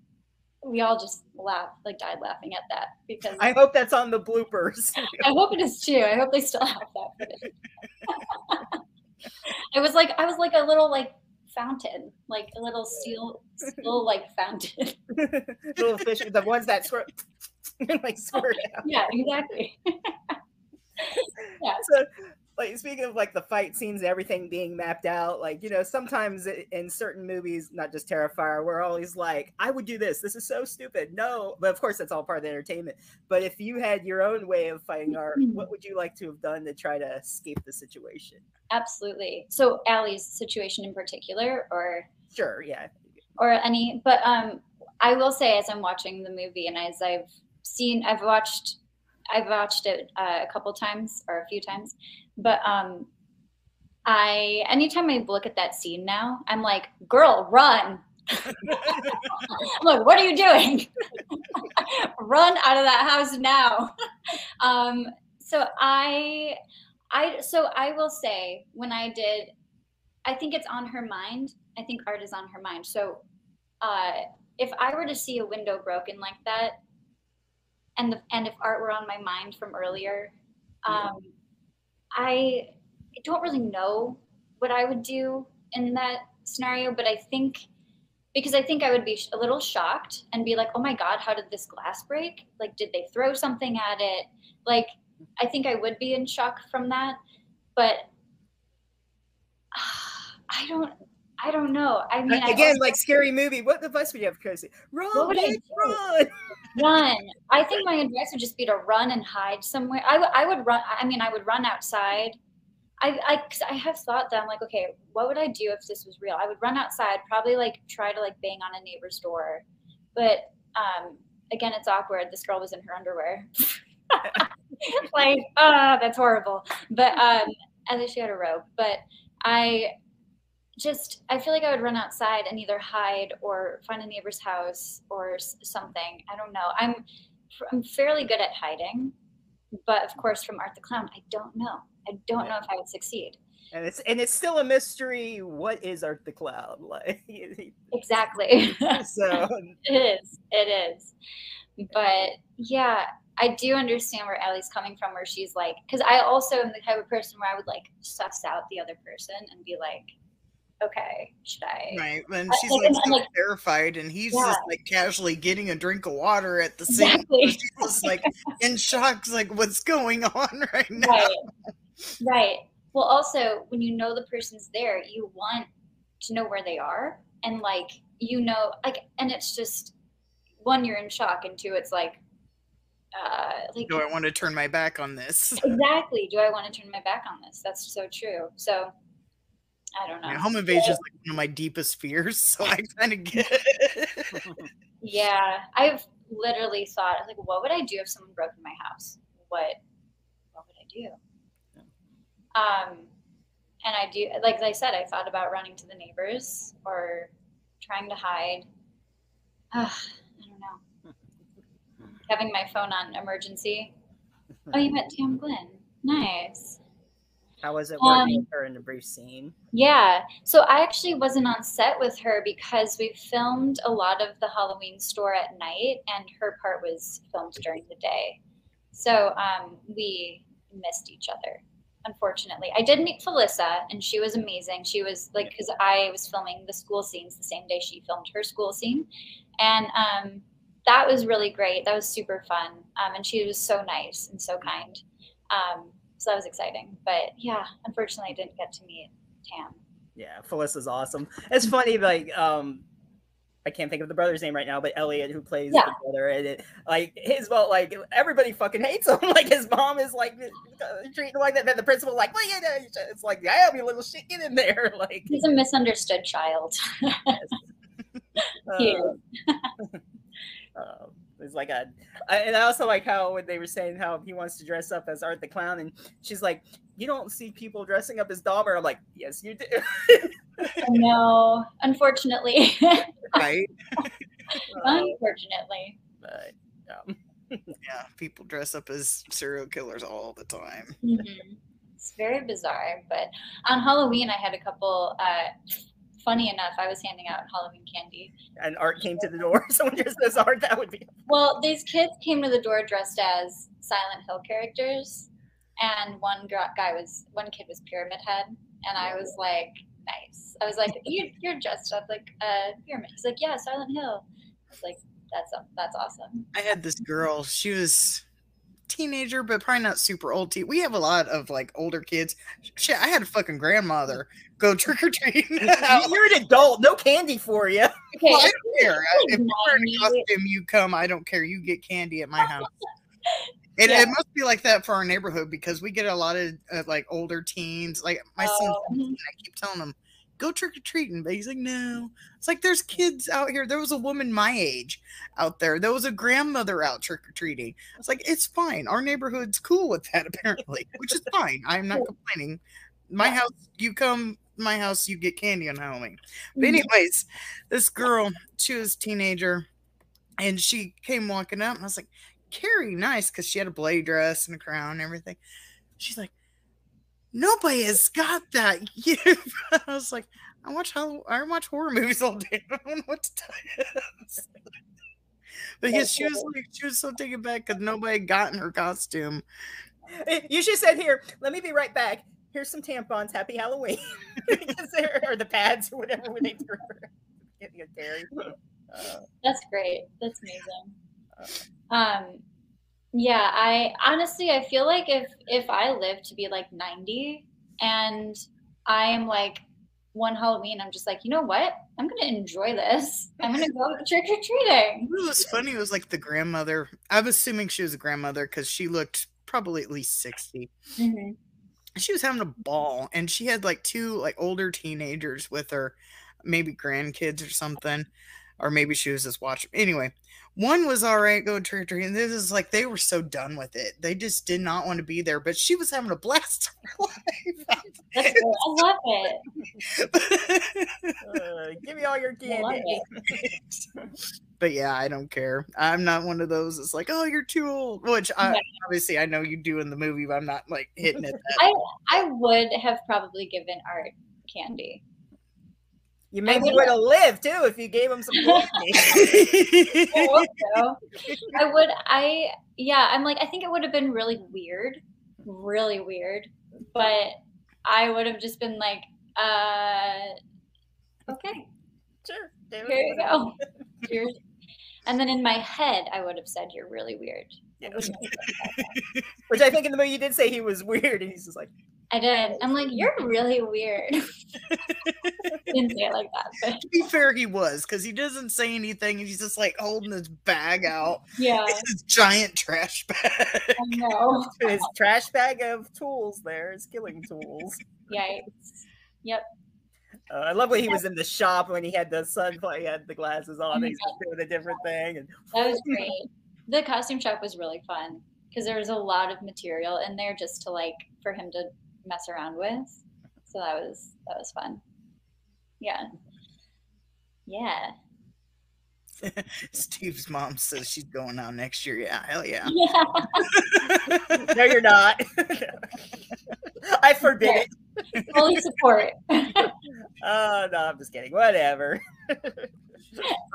we all just laughed, like died laughing at that because I hope that's on the bloopers. I hope it is too. I hope they still have that. It was like I was like a little like fountain, like a little steel, steel like fountain. Little fish, the ones that squirt, like squirt out. yeah, exactly. yeah. So, like speaking of like the fight scenes, and everything being mapped out. Like you know, sometimes in certain movies, not just Terrifier, we're always like, "I would do this. This is so stupid." No, but of course that's all part of the entertainment. But if you had your own way of fighting art, what would you like to have done to try to escape the situation? Absolutely. So Allie's situation in particular, or Sure, yeah. or any, but um, I will say as I'm watching the movie and as I've seen, I've watched, I've watched it uh, a couple times or a few times, but um, I anytime I look at that scene now, I'm like, girl, run. Look, what are you doing? Run out of that house now. um, so I, I, so I will say when I did, I think it's on her mind. I think art is on her mind. So, uh, if I were to see a window broken like that, and the and if art were on my mind from earlier, um, I don't really know what I would do in that scenario, but I think because I think I would be a little shocked and be like, "Oh my god, how did this glass break? Like, did they throw something at it?" Like, I think I would be in shock from that, but I don't. I don't know. I mean, I Again, also- like scary movie. What advice would you have, Kirsty? Run, I bitch, run. run. I think my advice would just be to run and hide somewhere. I would- run. I mean, I would run outside. I, I, 'cause I have thought that I'm like, okay, what would I do if this was real? I would run outside, probably like try to like bang on a neighbor's door, but um, again, it's awkward. This girl was in her underwear. like, ah, that's horrible. But um, at least she had a robe. But I just, I feel like I would run outside and either hide or find a neighbor's house or something. I don't know. I'm, I'm fairly good at hiding, but of course, from Art the Clown, I don't know. I don't know if I would succeed. And it's and it's still a mystery. What is Art the Clown like? Exactly. so It is. It is. But yeah, I do understand where Allie's coming from, where she's like, because I also am the type of person where I would like suss out the other person and be like, okay, should I? Right. And she's like, like and- and, so like- terrified, and he's Yeah. just like casually getting a drink of water at the same Exactly. She's just like in shock, like, what's going on right now? Right. Right. Well, also, when you know the person's there, you want to know where they are. And, like, you know, like, and it's just one, you're in shock, and two, it's like, uh, like, Do I want to turn my back on this? exactly. Do I want to turn my back on this? That's so true. So, I don't know. Yeah, home invasion is like one of my deepest fears, so I kind of get it. Yeah, I've literally thought like, what would I do if someone broke in my house? What, what would I do? Um, and I do, like I said, I thought about running to the neighbors or trying to hide. Ugh, I don't know. Having my phone on emergency. Oh, you met Tam Glynn. Nice. How was it working Um, with her in the brief scene? Yeah. So I actually wasn't on set with her because we filmed a lot of the Halloween store at night and her part was filmed during the day. So um, we missed each other, unfortunately. I did meet Felissa and she was amazing. She was like, because I was filming the school scenes the same day she filmed her school scene. And um, that was really great. That was super fun. Um, and she was so nice and so kind. Um, so that was exciting. But yeah, unfortunately, I didn't get to meet Tam. Yeah, Felissa's awesome. It's funny, like, um, I can't think of the brother's name right now, but Elliot, who plays Yeah. the brother, and it, like his well, like everybody fucking hates him. Like his mom is like treating him like that. Then the principal like, well, you know, it's like, yeah, you little shit, get in there. Like, He's a misunderstood child. He uh, um, it's like a, I, and I also like how when they were saying how he wants to dress up as Art the Clown, and she's like, "You don't see people dressing up as Dahmer." I'm like, "Yes, you do." no, unfortunately. Right? Uh, unfortunately. but, um, Yeah, people dress up as serial killers all the time. Mhm. It's very bizarre. But on Halloween, I had a couple. Uh, funny enough, I was handing out Halloween candy. and Art came to the door. Someone dressed as Art. That would be. Well, these kids came to the door dressed as Silent Hill characters, and one guy was one kid was Pyramid Head, and I was like, nice. I was like, you, you're dressed up like a pyramid. He's like, yeah, Silent Hill. I was like, that's that's awesome. I had this girl. She was teenager, but probably not super old. Teen. We have a lot of like older kids. Shit, I had a fucking grandmother go trick or treating. You're an adult. No candy for you. Okay, Well, I don't care. If you're in a costume, you come. I don't care. You get candy at my house. And it must be like that for our neighborhood because we get a lot of uh, like older teens. Like my son, Oh, mhm. I keep telling him, go trick or treating, but he's like, no. It's like there's kids out here. There was a woman my age out there. There was a grandmother out trick or treating. It's like it's fine. Our neighborhood's cool with that apparently, which is fine. I'm not complaining. My house, you come. My house, you get candy on Halloween. But Mhm. anyways, this girl, she was a teenager, and she came walking up, and I was like, Carrie, nice, because she had a blade dress and a crown and everything. She's like, nobody has got that. You, I was like, I watch how I watch horror movies all day. I don't know what to tell you. But yes, she was like, she was so taken back because nobody got in her costume. You should have said here. Let me be right back. Here's some tampons. Happy Halloween. Because they're- or the pads or whatever when they threw her. Getting a dairy. Uh, That's great. That's amazing. Um, yeah, I honestly I feel like if if I live to be like 90 and I am like one Halloween, I'm just like, you know what? I'm gonna enjoy this. I'm gonna go trick or treating. What was funny It was like the grandmother. I'm assuming she was a grandmother because she looked probably at least 60. Mm-hmm. she was having a ball and she had like two like older teenagers with her maybe grandkids or something or maybe she was just watching anyway one was all right going trick or treating this is like they were so done with it they just did not want to be there but she was having a blast of her That's. I love it. uh, give me all your candy. but yeah i don't care i'm not one of those it's like oh you're too old which I, Yeah. obviously i know you do in the movie but i'm not like hitting it that I I would have probably given Art candy. You maybe would- would have lived too if you gave him some. I hope so. I would. I yeah. I'm like. I think it would have been really weird, really weird. But I would have just been like, uh, okay, sure. do here you go. Cheers. And then in my head, I would have said, "You're really weird." Yeah. wouldn't have said that. Which I think in the movie you did say he was weird, and he's just like, I did. I'm like, "You're really weird." Didn't say it like that, but to be fair, he was because he doesn't say anything. He's just like holding his bag out, yeah, his giant trash bag. I know. his trash bag of tools there, his killing tools. Yikes. Yep. Uh, I love when he was in the shop when he had the sun, he had the glasses on, and he's doing a different thing. And That was great. The costume shop was really fun because there was a lot of material in there just to like for him to mess around with. So that was that was fun. Yeah. Yeah. Steve's mom says she's going out next year. Yeah, hell yeah. Yeah. no, you're not. I forbid it. Fully support. Oh no, I'm just kidding. Whatever.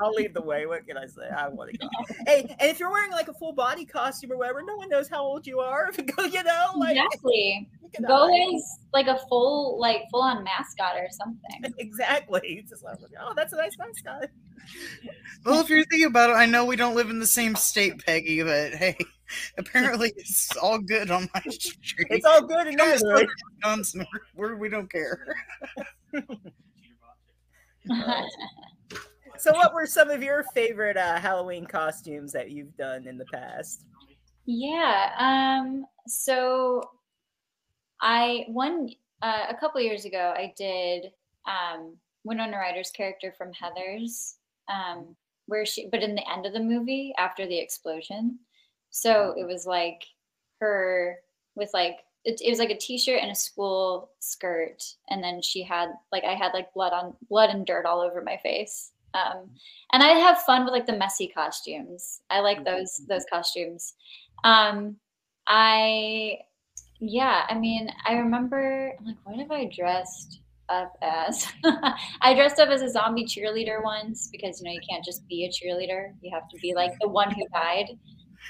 I'll lead the way. What can I say? I want to go. Hey, and if you're wearing like a full body costume or whatever, no one knows how old you are. Go, you know, like exactly. Go hide. as like a full, like full on mascot or something. Exactly. Just like, oh, that's a nice mascot. Well, if you're thinking about it, I know we don't live in the same state, Peggy, but hey, apparently it's all good on my street. It's all good in Come there. Wisconsin, we're, we don't care. So, what were some of your favorite uh, Halloween costumes that you've done in the past? Yeah. Um. So, I one uh, a couple years ago I did um Winona Ryder's character from Heathers, um, where she but in the end of the movie after the explosion. So it was like her with like it, it was like a t-shirt and a school skirt, and then she had like I had like blood on blood and dirt all over my face. Um, and I have fun with like the messy costumes. I like those those costumes. Um, I yeah, I mean, I remember like, what have I dressed up as? I dressed up as a zombie cheerleader once because you know you can't just be a cheerleader. You have to be like the one who died,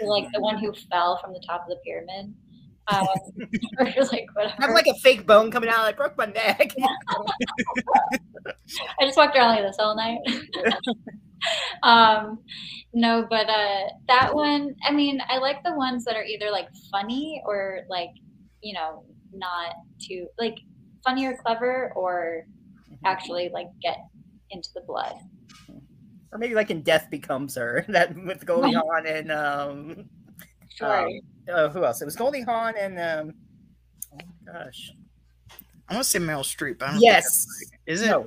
like the one who fell from the top of the pyramid. Um, like whatever. I have like a fake bone coming out. I broke my neck. I just walked around like this all night. um, no, but uh, that one, I mean, I like the ones that are either like funny or like, you know, not too like funny or clever or actually like get into the blood. or maybe like in Death Becomes Her, that with going on and um, Sure. Um, uh, who else? It was Goldie Hawn and um, oh gosh, I want to say Meryl Streep. but I don't yes, think right. Is it? no,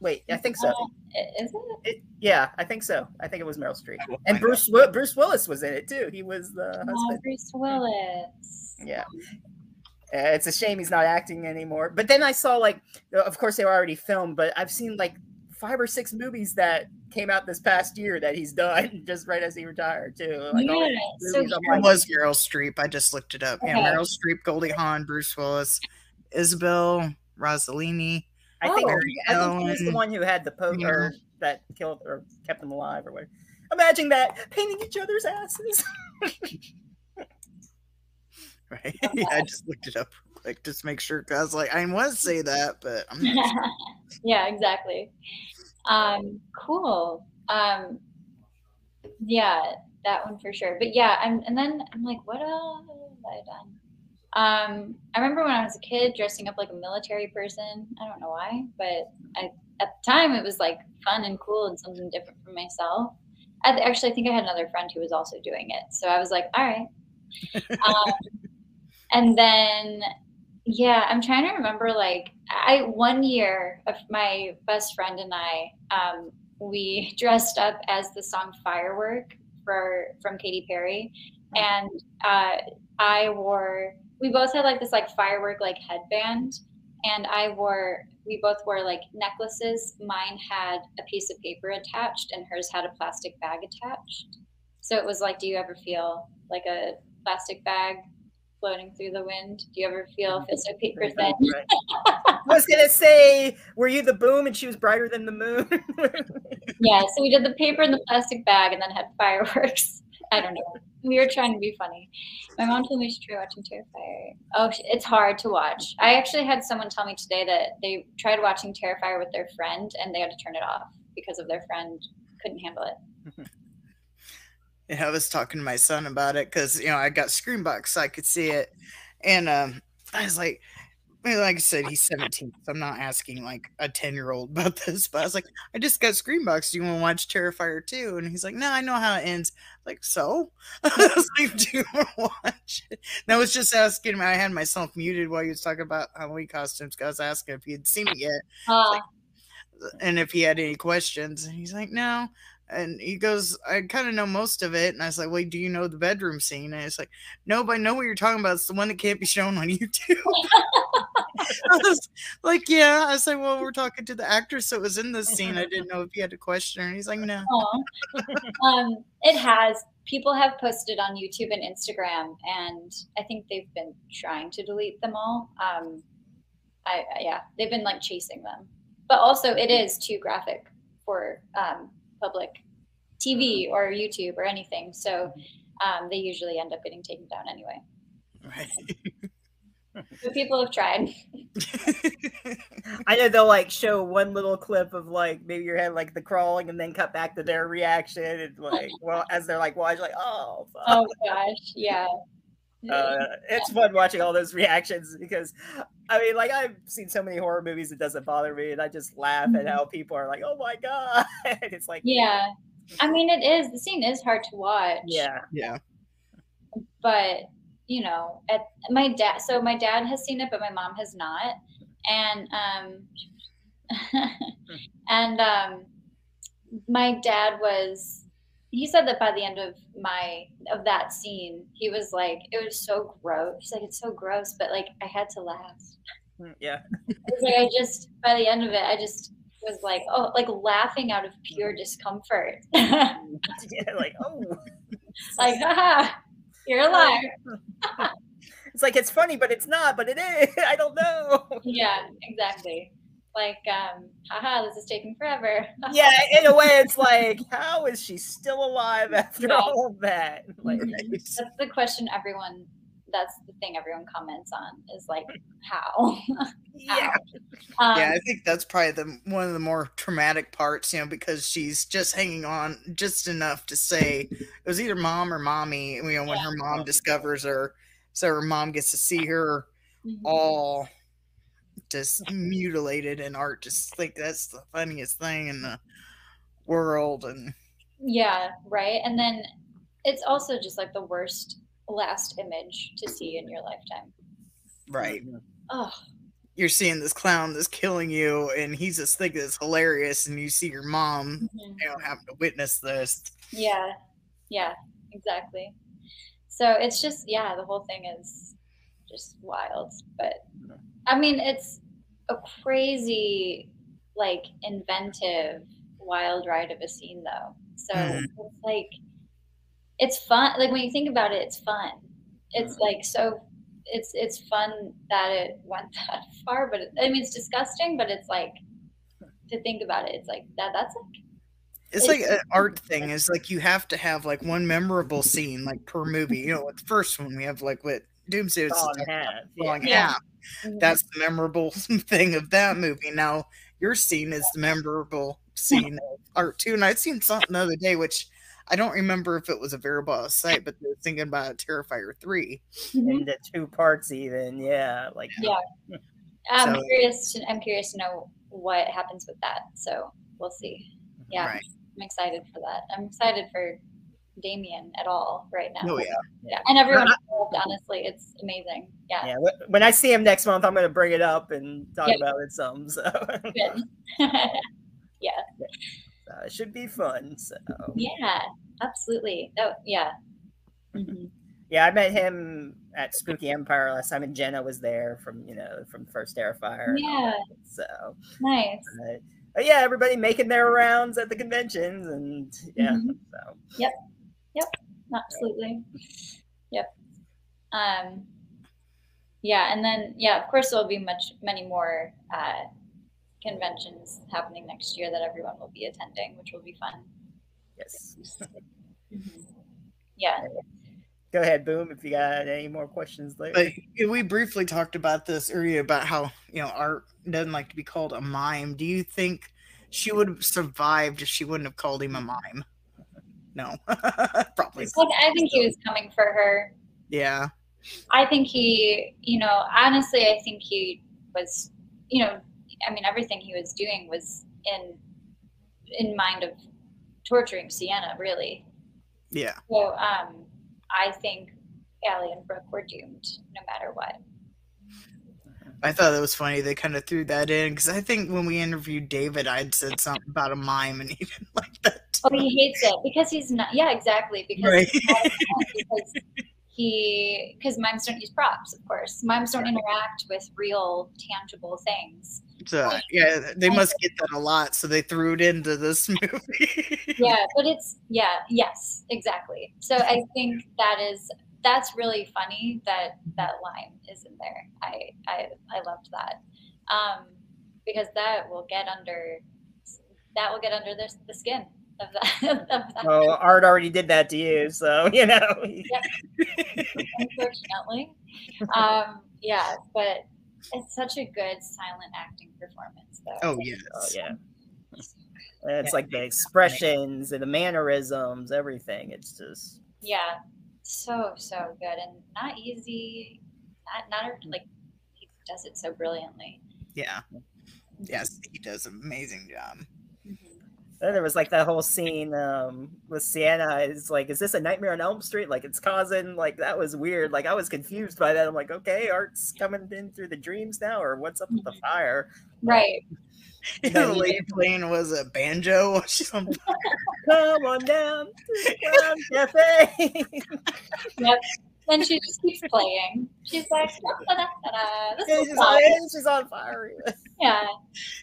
wait, I think so. Uh, is it? It, yeah, I think so. I think it was Meryl Streep, We'll and Bruce Wi- Bruce Willis was in it too. He was the Uh, husband. Bruce Willis. Yeah. Uh, it's a shame he's not acting anymore. But then I saw like, uh, of course they were already filmed, but I've seen like five or six movies that came out this past year that he's done just right as he retired too. Like Yeah, these so I'm It like, was Meryl Streep. I just looked it up. Yeah, Okay. Meryl Streep, Goldie Hawn, Bruce Willis, Isabella Rossellini. I think Oh. I think he was the one who had the poker yeah. that killed or kept them alive or whatever. Imagine that painting each other's asses. Right? yeah, I just looked it up real quick just to make sure. 'cause I was like, I want to say that, but I'm not sure. yeah, exactly. Um, cool. Um, yeah, that one for sure. But yeah, I'm, and then I'm like, what else have I done? Um, I remember when I was a kid dressing up like a military person. I don't know why, but I, at the time it was like fun and cool and something different from myself. I, actually, I think I had another friend who was also doing it. So I was like, all right. Um, and then yeah i'm trying to remember like i one year of my best friend and i um, we dressed up as the song firework for from Katy perry. And uh, i wore we both had like this like firework like headband. And i wore we both wore like necklaces. Mine had a piece of paper attached and hers had a plastic bag attached. So it was like do you ever feel like a plastic bag floating through the wind. Do you ever feel if it's a paper thin? I was gonna say, were you the boom and she was brighter than the moon? Yeah, so we did the paper in the plastic bag and then had fireworks. I don't know. We were trying to be funny. My mom told me she tried watching Terrifier. Oh, it's hard to watch. I actually had someone tell me today that they tried watching Terrifier with their friend and they had to turn it off because of their friend couldn't handle it. I was talking to my son about it because you know I got Screambox, so I could see it, and um, I was like, like I said, he's 17, so I'm not asking like a 10 year old about this, but I was like, I just got Screambox. Do you want to watch Terrifier 2? And he's like, No, I know how it ends. Like, so? I was like, Do you want to watch it? And I was just asking him, I had myself muted while he was talking about Halloween costumes. 'cause I was asking if he had seen it yet Uh, and if he had any questions. And he's like, no. And he goes, I kind of know most of it. And I was like, wait, do you know the bedroom scene? And it's like, no, but I know what you're talking about. It's the one that can't be shown on YouTube. I was like, yeah. I said, well, we're talking to the actress that was in this scene. I didn't know if you had a question. And he's like, no. um, it has people have posted on YouTube and Instagram, and I think they've been trying to delete them all. Um, I I- yeah, they've been like chasing them, but also it is too graphic for um, public TV or YouTube or anything. So um, they usually end up getting taken down anyway. Right. But people have tried. I know they'll like show one little clip of like maybe your head like the crawling and then cut back to their reaction and like well as they're like watching like oh, fuck. Oh gosh, yeah. Uh, it's fun watching all those reactions because I mean like I've seen so many horror movies it doesn't bother me and I just laugh at how people are like oh my god it's like yeah. I mean, it is. The scene is hard to watch. yeah yeah. but you know at my dad so my dad has seen it but my mom has not and um and um my dad was he said that by the end of my of that scene he was like it was so gross. He's like it's so gross but like i had to laugh. Mm, yeah. Like i just by the end of it i just was like oh like laughing out of pure discomfort. Yeah like oh. Like haha you're alive it's like it's funny but it's not but it is. I don't know. Yeah, exactly. Like, um, haha, this is taking forever. yeah in a way it's like how is she still alive after Right. all of that like That's the question everyone. That's the thing everyone comments on is like, how? yeah Um, yeah, I think that's probably the one of the more traumatic parts, you know, because she's just hanging on just enough to say it was either mom or mommy. You know, when her mom discovers her, so her mom gets to see her mhm. all just mutilated and art. Just like that's the funniest thing in the world, and Yeah, right. And then it's also just like the worst last image to see in your lifetime. right. Oh, You're seeing this clown that's killing you, and he's just thinking it's hilarious, and you see your mom, mhm. you know, having to witness this. yeah, yeah, exactly. So it's just, yeah, the whole thing is just wild. But I mean, it's a crazy, like, inventive, wild ride of a scene, though. So Mhm. it's like, it's fun. Like, when you think about it, it's fun. It's like so. It's it's fun that it went that far, but it, I mean it's disgusting. But it's like to think about it, it's like that. That's like It's like an art thing. Is like you have to have like one memorable scene like per movie. You know, with the first one we have like what Doomsday was Falling in half, yeah. falling Yeah. Half. That's the memorable thing of that movie. Now your scene is the memorable scene of art too. And I'd seen something the other day, which I don't remember if it was a Veribot site, but they were thinking about Terrifier three. Mhm. into two parts even yeah like Yeah. I'm So- curious. To, I'm curious to know what happens with that. So we'll see. Yeah, Right. I'm excited for that. I'm excited for Damien at all right now. Oh yeah. yeah, and everyone involved. Honestly, it's amazing. Yeah, yeah when I see him next month I'm gonna bring it up and talk Yep. about it some so good. uh, it should be fun so yeah, absolutely. Oh, yeah. Mhm. Yeah, I met him at Spooky Empire last time, and Jenna was there from you know from First Terrifier. Yeah, So, nice. uh, but yeah, everybody making their rounds at the conventions, and yeah, Mhm. so Yep, absolutely. Yep. Um. Yeah, and then yeah, of course there'll be much many more uh, conventions happening next year that everyone will be attending, which will be fun. yes. Yeah. Go ahead, Boom, if you got any more questions later. But we briefly talked about this earlier about how you know art doesn't like to be called a mime. Do you think she would have survived if she wouldn't have called him a mime? No, probably. Like, I think he was coming for her. Yeah, I think he, you know, honestly, I think he was, you know, I mean, everything he was doing was in in mind of torturing Sienna, really. yeah. So um, I think Allie and Brooke were doomed no matter what. I thought it was funny they kind of threw that in because I think when we interviewed David, I'd said something about a mime and even like that. Oh, he hates it because he's not. Yeah, exactly. Because Right. because he because mimes don't use props, of course. Mimes don't interact with real, tangible things. So, yeah, they must get that a lot, so they threw it into this movie. yeah but it's yeah yes exactly so i think that is that's really funny that that line is in there i i, I loved that um because that will get under that will get under the, the skin of that, of that Oh, Art already did that to you, so you know. unfortunately um yeah but it's such a good silent acting performance though oh, yeah, Oh yeah. It's like the expressions and the mannerisms, everything. It's just yeah so so good and not easy not not like he does it so brilliantly Yeah. Yes, he does an amazing job. Then there was like that whole scene um, with Sienna. It's like, is this a Nightmare on Elm Street? Like, it's causing like that was weird. Like, I was confused by that. I'm like, okay, Art's coming in through the dreams now, or what's up with the fire? right the Then lady playing was a banjo. while She's on Come on down to the cafe. and she just keeps playing she's like "Da-da-da-da, this Yeah, is she's, on, she's on fire. yeah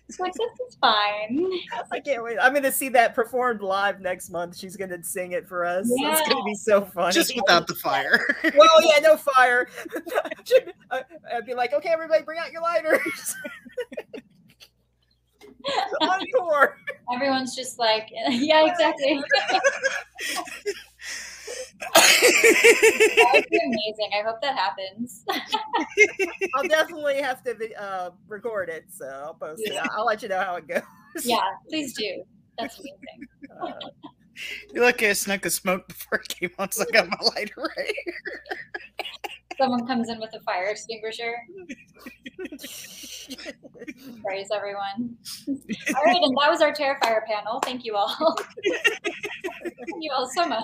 it's like this is fine I can't wait. I'm gonna see that performed live next month. She's gonna sing it for us. It's gonna be so funny. just without the fire. well, yeah, no fire. Uh, I'd be like, okay, everybody, bring out your lighters. Encore. everyone's just like yeah exactly that would be amazing. I hope that happens. I'll definitely have to vi- uh, record it, so I'll post it. I'll, I'll let you know how it goes. yeah please do. That's amazing. Uh, You're lucky I snuck a smoke before it came on, so I got my lighter right here. someone comes in with a fire extinguisher. Praise everyone. All right and that was our terrifier panel. Thank you all. Thank you all so much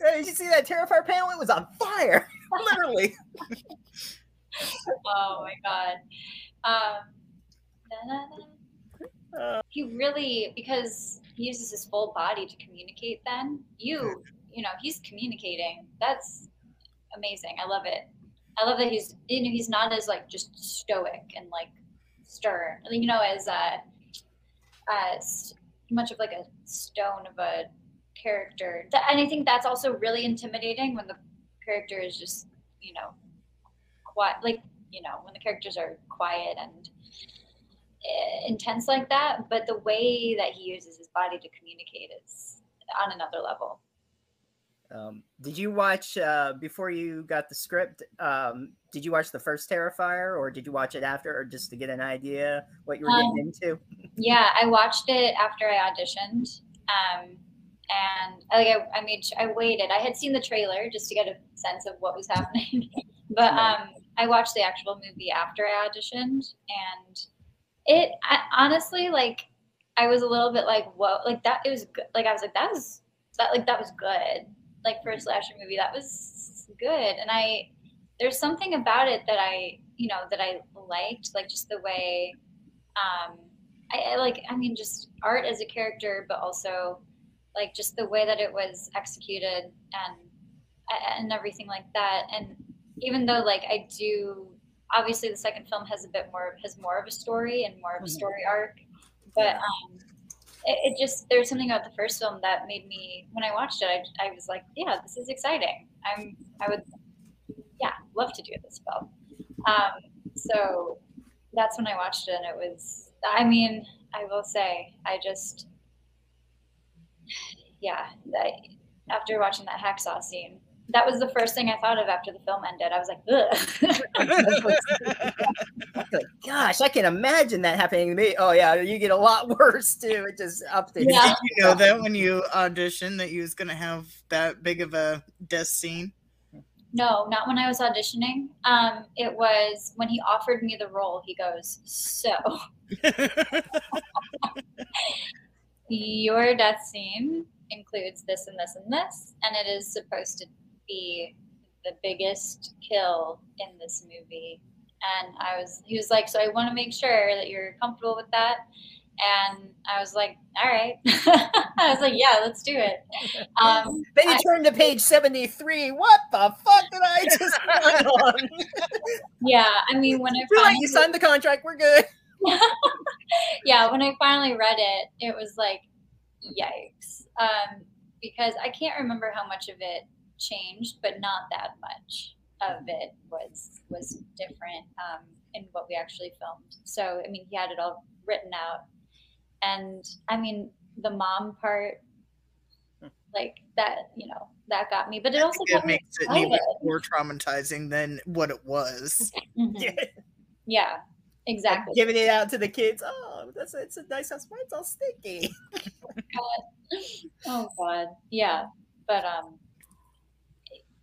hey, did you see that Terrifier panel? It was on fire, literally. oh my god um. Uh, he really because he uses his full body to communicate then you you know he's communicating that's amazing i love it i love that he's you know he's not as like just stoic and like stern you know as uh as much of like a stone of a character and i think that's also really intimidating when the character is just you know quiet like you know when the characters are quiet and eh, intense like that but the way that he uses his body to communicate is on another level um, did you watch uh, before you got the script? Um, did you watch the first Terrifier, or did you watch it after, or just to get an idea what you were Um, getting into? yeah i watched it after i auditioned um and like I, I made i waited. I had seen the trailer just to get a sense of what was happening. But um i watched the actual movie after i auditioned and it I, honestly like i was a little bit like whoa like that it was good like i was like that was that like that was good. Like for a slasher movie that was good. And i there's something about it that i you know that i liked like just the way um I, I like i mean just art as a character but also like just the way that it was executed and and everything like that. And even though like i do obviously the second film has a bit more has more of a story and more of a Mhm. story arc but um it, it just there's something about the first film that made me when i watched it I, I was like yeah this is exciting. I'm i would yeah love to do this film. Um so that's when i watched it and it was i mean i will say i just yeah I, after watching that hacksaw scene that was the first thing i thought of after the film ended i was like Ugh. Gosh, I can imagine that happening to me. Oh yeah, you get a lot worse too. It just upped it. Yeah. you know that when you auditioned that you was gonna have that big of a death scene? no not when i was auditioning um it was when he offered me the role he goes so your death scene includes this and this and this, and it is supposed to be the biggest kill in this movie. And I was, he was like, so I want to make sure that you're comfortable with that. And I was like, all right. I was like, yeah, let's do it. Um, Then you I- turn to page 73. What the fuck did I just sign on? yeah, I mean, when I finally, you signed the contract. We're good. yeah, when I finally read it, it was like, yikes. Um, because I can't remember how much of it changed, but not that much of it was was different um, in what we actually filmed. So I mean, he had it all written out, and I mean, the mom part, like that, you know, that got me. But it also it got me makes it even more traumatizing than what it was. Mhm. Yeah. Yeah, exactly. Giving it out to the kids. Oh, that's it's a nice house. Mine's all sticky. oh god. Yeah. But um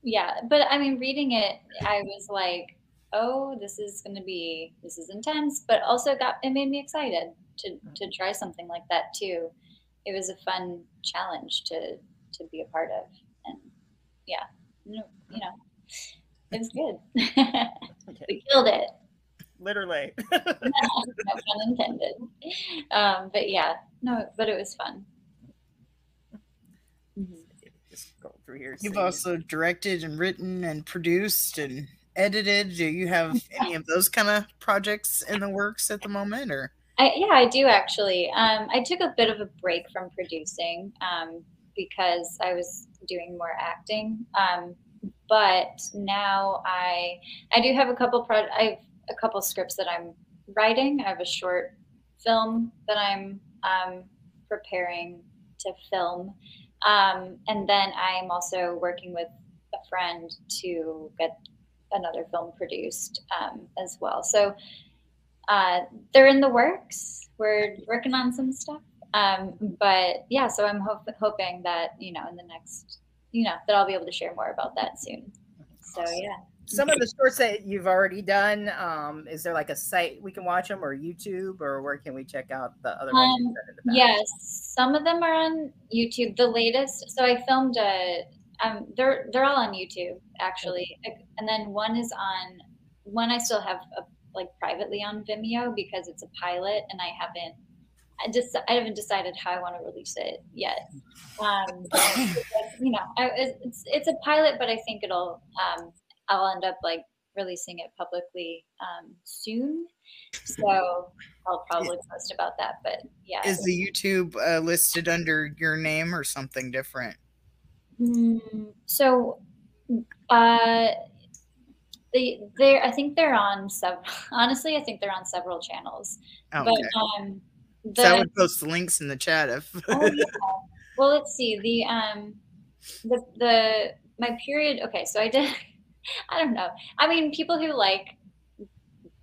yeah but i mean reading it i was like oh this is going to be this is intense. But also got it made me excited to to try something like that too. It was a fun challenge to to be a part of. And yeah. You know, you know it was good. We killed it Literally. no pun intended um but yeah no but it was fun. Just go through here. You've see. also directed and written and produced and edited. Do you have any of those kind of projects in the works at the moment, or? I, yeah, I do actually. Um, I took a bit of a break from producing um, because I was doing more acting. Um, but now I I do have a couple pro- I have a couple scripts that I'm writing. I have a short film that I'm um, preparing to film, um, and then I'm also working with a friend to get another film produced um, as well. So uh, they're in the works. We're working on some stuff. Um, but yeah, so I'm hope- hoping that, you know, in the next, you know, that I'll be able to share more about that soon. So yeah. Some of the shorts that you've already done, um, is there like a site we can watch them or YouTube or where can we check out the other ones? Um, the? Yes, some of them are on YouTube. The latest, so I filmed a, um, they're they're all on YouTube actually, and then one is on, one I still have a, like privately on Vimeo because it's a pilot, and I haven't, I just I haven't decided how I want to release it yet. Um, you know, I, it's it's a pilot, but I think it'll, um, I'll end up like releasing it publicly um, soon. So I'll probably post about that, but yeah. Is the YouTube uh, listed under your name or something different? Mm, so, uh, they they I think they're on several. Honestly, I think they're on several channels. Okay. But um, the so I would post the links in the chat if. oh, yeah. well, let's see the um, the the my period. Okay, so I did. I don't know. I mean, people who like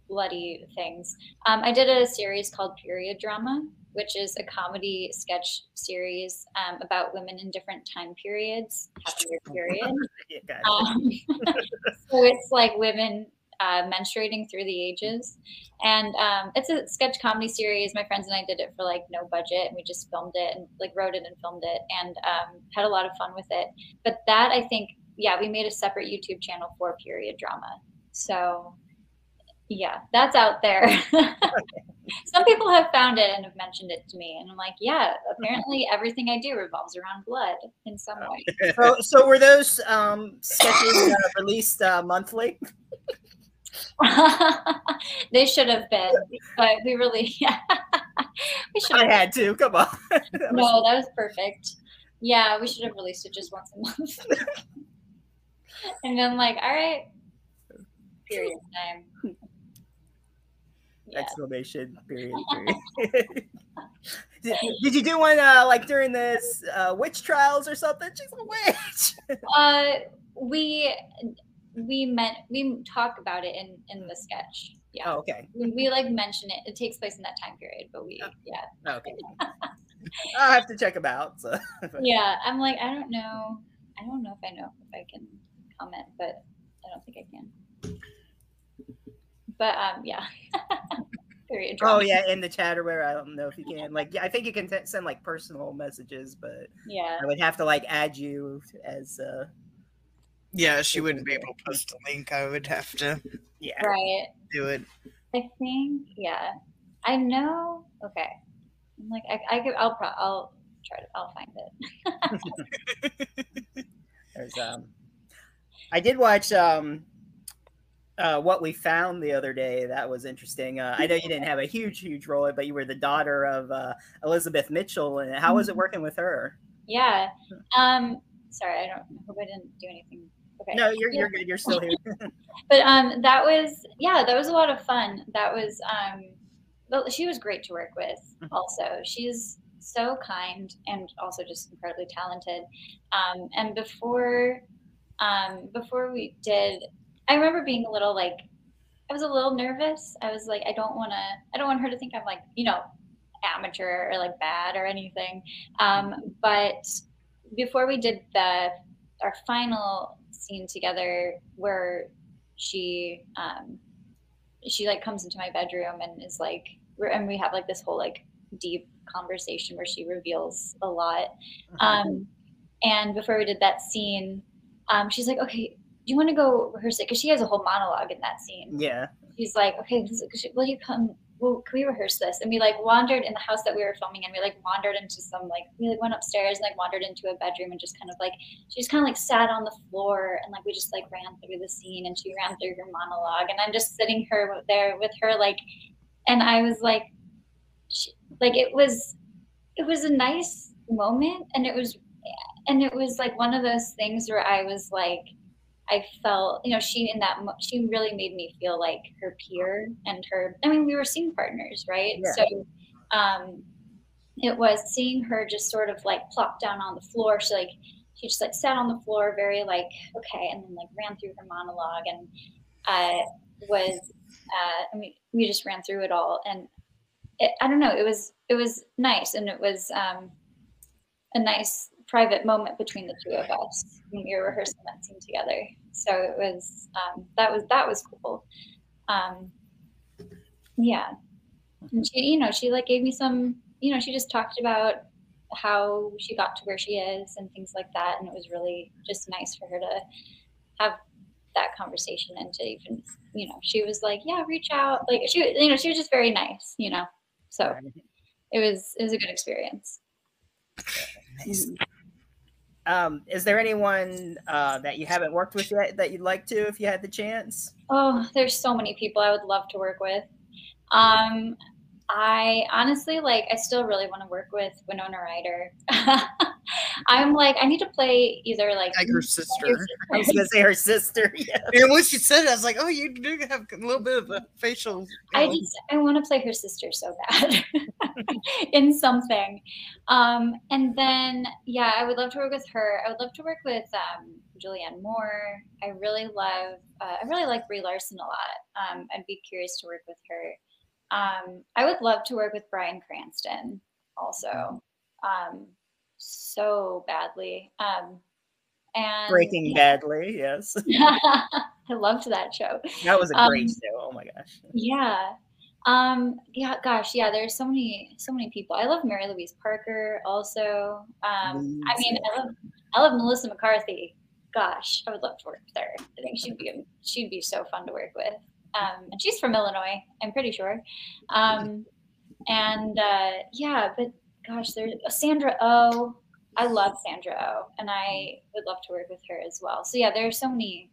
bloody things. Um, I did a series called Period Drama, which is a comedy sketch series um, about women in different time periods their period. Um, so it's like women uh, menstruating through the ages, and um, it's a sketch comedy series. My friends and I did it for like no budget, and we just filmed it and like wrote it and filmed it, and um, had a lot of fun with it. But that I think, yeah, we made a separate YouTube channel for period drama. So yeah, that's out there. Some people have found it and have mentioned it to me, and I'm like, yeah, apparently everything I do revolves around blood in some way. so, so were those um, sketches uh, released uh, monthly? they should have been, but we really, yeah, we should I have. had to. Come on. No, that was perfect. Yeah, we should have released it just once a month. And then, like, all right, period time. Yeah. Exclamation period. period. did, did you do one uh, like during this uh, witch trials or something? She's a witch. Uh, we we meant we talk about it in in the sketch. Yeah, Oh, okay. we, we like mention it. It takes place in that time period, but we yeah Okay. I'll have to check them out. So. yeah. I'm like I don't know. I don't know if I know if I can comment, but I don't think I can. But um, yeah. period. Oh yeah, in the chat or where I don't know if you can. Like, yeah, I think you can t- send like personal messages, but Yeah. I would have to like add you as uh yeah, she wouldn't be able to post a link. I would have to yeah. Right. do it. I think, yeah. I know. Okay. I'm like, I, I could, I'll, pro- I'll try to, I'll find it. There's um I did watch um uh, what we found the other day. That was interesting. Uh, I know you didn't have a huge, huge role, but you were the daughter of uh, Elizabeth Mitchell. And how was it working with her? Yeah. Um, sorry, I don't I hope I didn't do anything. Okay. No, you're, Yeah. you're good. You're still here. but um that was yeah that was a lot of fun that was um well she was great to work with Mhm. also she's so kind and also just incredibly talented um and before um before we did i remember being a little like i was a little nervous. I was like i don't want to i don't want her to think i'm like you know amateur or like bad or anything. Um but before we did the our final scene together where she um she like comes into my bedroom and is like we're, and we have like this whole like deep conversation where she reveals a lot. Um and before we did that scene um she's like okay do you want to go rehearse it because she has a whole monologue in that scene yeah. she's like, okay, will you come? Well, can we rehearse this? And we like wandered in the house that we were filming and We like wandered into some like we like went upstairs and like wandered into a bedroom and just kind of like she just kind of like sat on the floor and like we just like ran through the scene and she ran through her monologue and I'm just sitting her there with her like, and I was like, she, like it was, it was a nice moment and it was, and it was like one of those things where I was like. I felt, you know, she in that, she really made me feel like her peer and her, I mean, we were scene partners, right? Yeah. So, um, it was seeing her just sort of like plop down on the floor. She like, she just like sat on the floor, very like, okay, and then like ran through her monologue and, uh, was, uh, I mean, we just ran through it all. And it, I don't know, it was, it was nice. And it was, um, a nice private moment between the two of us when we were rehearsing that scene together. So it was um, that was that was cool. Um, yeah, and she, you know, she like gave me some, you know, she just talked about how she got to where she is and things like that, and it was really just nice for her to have that conversation and to even, you know, she was like, yeah, reach out, like she, you know, she was just very nice, you know, so it was it was a good experience. Nice. Um, is there anyone uh, that you haven't worked with yet that you'd like to if you had the chance? Oh, there's so many people I would love to work with. Um, I honestly like. I still really want to work with Winona Ryder. I'm like, I need to play either like Like her sister. I was gonna say her sister. Yeah. And when she said it, I was like, oh, you do have a little bit of a facial. you I just I want to play her sister so bad in something. Um, and then yeah, I would love to work with her. I would love to work with um, Julianne Moore. I really love. Uh, I really like Brie Larson a lot. Um, I'd be curious to work with her. Um, I would love to work with Bryan Cranston also. Um, so badly. Um, and Breaking Badly, yes. I loved that show. That was a Um, great show. Oh my gosh. Yeah. Um, yeah, gosh, yeah, there's so many, so many people. I love Mary Louise Parker also. Um, I mean, I love, I love Melissa McCarthy. Gosh, I would love to work with her. I think she'd be, she'd be so fun to work with. Um, and she's from Illinois, I'm pretty sure. Um, and uh, yeah, but gosh, there's Sandra Oh. I love Sandra Oh, and I would love to work with her as well. So yeah, there are so many,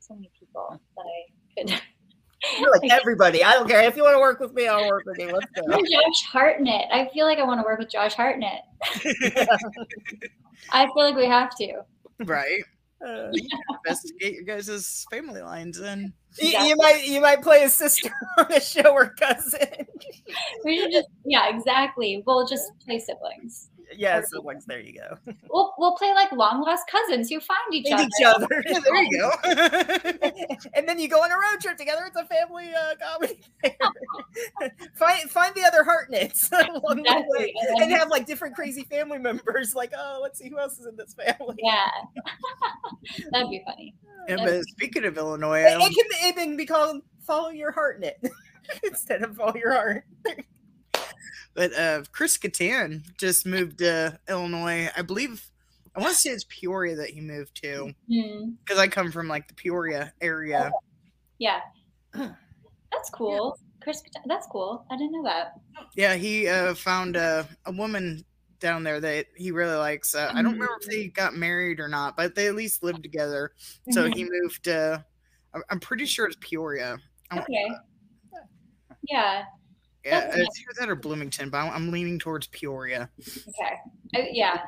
so many people that I could. You're like everybody. I don't care if you want to work with me. I'll work with you. Let's go. Josh Hartnett. I feel like I want to work with Josh Hartnett. I feel like we have to. right. Uh, Investigate your guys' family lines and you, you might you might play a sister on a show or cousin. We should just yeah, exactly. We'll just play siblings. Yeah, siblings. There you go. We'll we'll play like long lost cousins who find each Find other. each other. yeah, there you go. and then you go on a road trip together. It's a family uh, comedy. find find the other Hartnetts along the way, And and have like different crazy family members. Like, oh, let's see who else is in this family. Yeah. That'd be funny. Yeah, but speaking of Illinois, It, I it can it can be called "Follow Your Heartnet" instead of "Follow Your Heart." But uh, Chris Kattan just moved to Illinois. I believe I want to say it's Peoria that he moved to because I come from like the Peoria area. Yeah. That's cool. Chris, that's cool. I didn't know that. Yeah, he uh, found a, a woman down there that he really likes. Uh, I don't remember if they got married or not, but they at least lived together. So he moved to, I'm pretty sure it's Peoria. Okay. Yeah. Yeah, That's it's either that or Bloomington, but I'm, I'm leaning towards Peoria. Okay. Uh, yeah.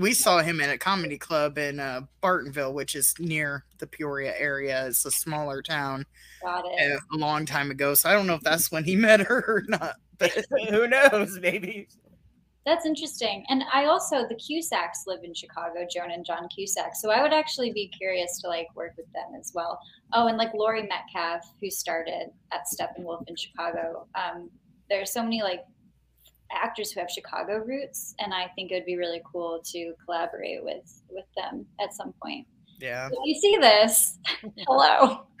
We saw him at a comedy club in uh, Bartonville, which is near the Peoria area. It's a smaller town Got it. uh, a long time ago. So I don't know if that's when he met her or not. But Who knows? Maybe. That's interesting. And I also the Cusacks live in Chicago, Joan and John Cusack. So I would actually be curious to like work with them as well. Oh, and like Laurie Metcalf, who started at Steppenwolf in Chicago. Um, there are so many like actors who have Chicago roots, and I think it would be really cool to collaborate with with them at some point. yeah. If you see this, hello.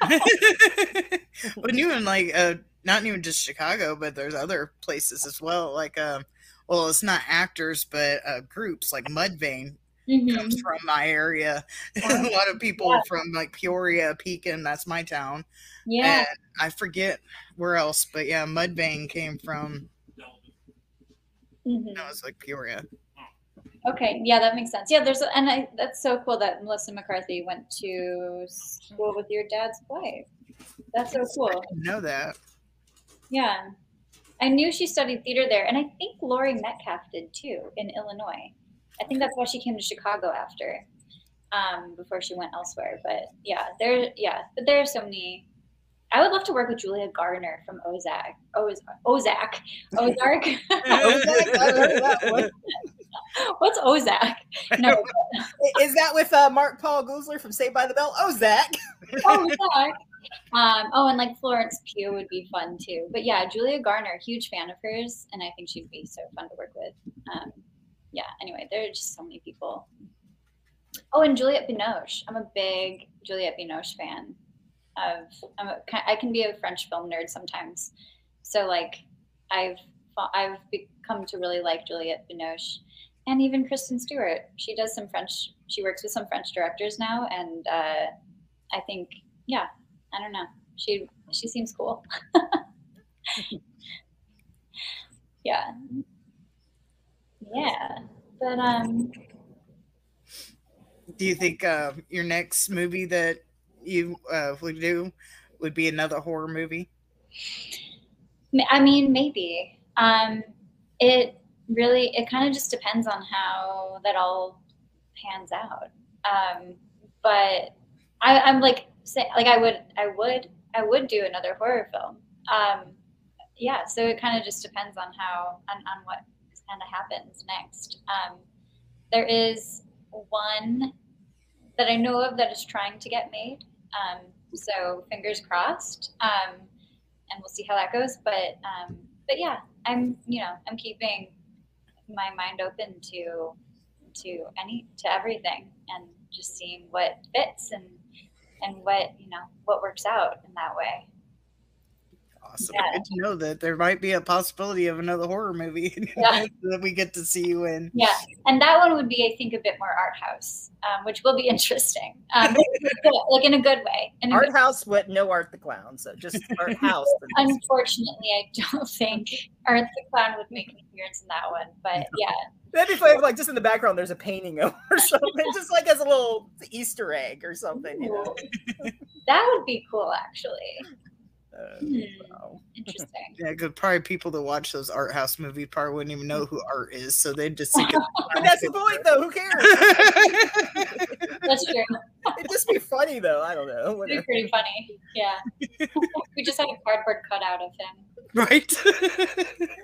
but even like uh not even just Chicago, but there's other places as well. Like um well it's not actors but uh groups like Mudvayne Mhm. comes from my area. a lot of people Yeah. from like Peoria, Pekin, that's my town. Yeah. And I forget where else, but yeah, Mudvayne came from Mhm. no, it's like Peoria. Okay, yeah, that makes sense. Yeah, there's and I, that's so cool that Melissa McCarthy went to school with your dad's wife. That's so cool. know that. Yeah, I knew she studied theater there, and I think Laurie Metcalf did too in Illinois. I think that's why she came to Chicago after, um, before she went elsewhere. But yeah, there, yeah, but there are so many. I would love to work with Julia Garner from Ozark. Oz, Ozark. Ozark. Ozark? I heard that one. What's Ozark? No, Is that with uh, Mark Paul Gosselaar from Saved by the Bell? Oh, Zach. oh, Um, oh, and like Florence Pugh would be fun too. But yeah, Julia Garner, huge fan of hers, and I think she'd be so fun to work with. Um, yeah. Anyway, there are just so many people. Oh, and Juliette Binoche. I'm a big Juliette Binoche fan. Of I'm a, I can be a French film nerd sometimes. So like, I've I've become to really like Juliette Binoche, and even Kristen Stewart. She does some French. She works with some French directors now, and uh, I think yeah, I don't know. She she seems cool. yeah. Yeah. But um Do you think uh, your next movie that you uh, would do would be another horror movie? i mean maybe. Um it really it kind of just depends on how that all pans out. Um but I, I'm like say like I would I would I would do another horror film. Um yeah, so it kind of just depends on how on, on what kind of happens next. Um, there is one that I know of that is trying to get made. Um, so fingers crossed, um, and we'll see how that goes. But um, but yeah, I'm you know I'm keeping my mind open to to any to everything and just seeing what fits and and what you know what works out in that way. Awesome. Yeah. Good to know that there might be a possibility of another horror movie Yeah. that we get to see you in. Yeah, and that one would be, I think, a bit more art house, um, which will be interesting, um, like in a good way. In a Art good- House with no Art the Clown, so just Art House. unfortunately, I don't think Art the Clown would make an appearance in that one, but yeah, That'd be funny if, like, just in the background, there's a painting of or something, just like as a little Easter egg or something. You know? That would be cool, actually. Uh, Hmm, interesting. Yeah, because probably people that watch those art house movies probably wouldn't even know who art is, so they'd just think. But that's the point, though. Who cares? That's true. It'd just be funny, though. I don't know. It'd be pretty funny. Yeah, we just had a cardboard cutout of him. right.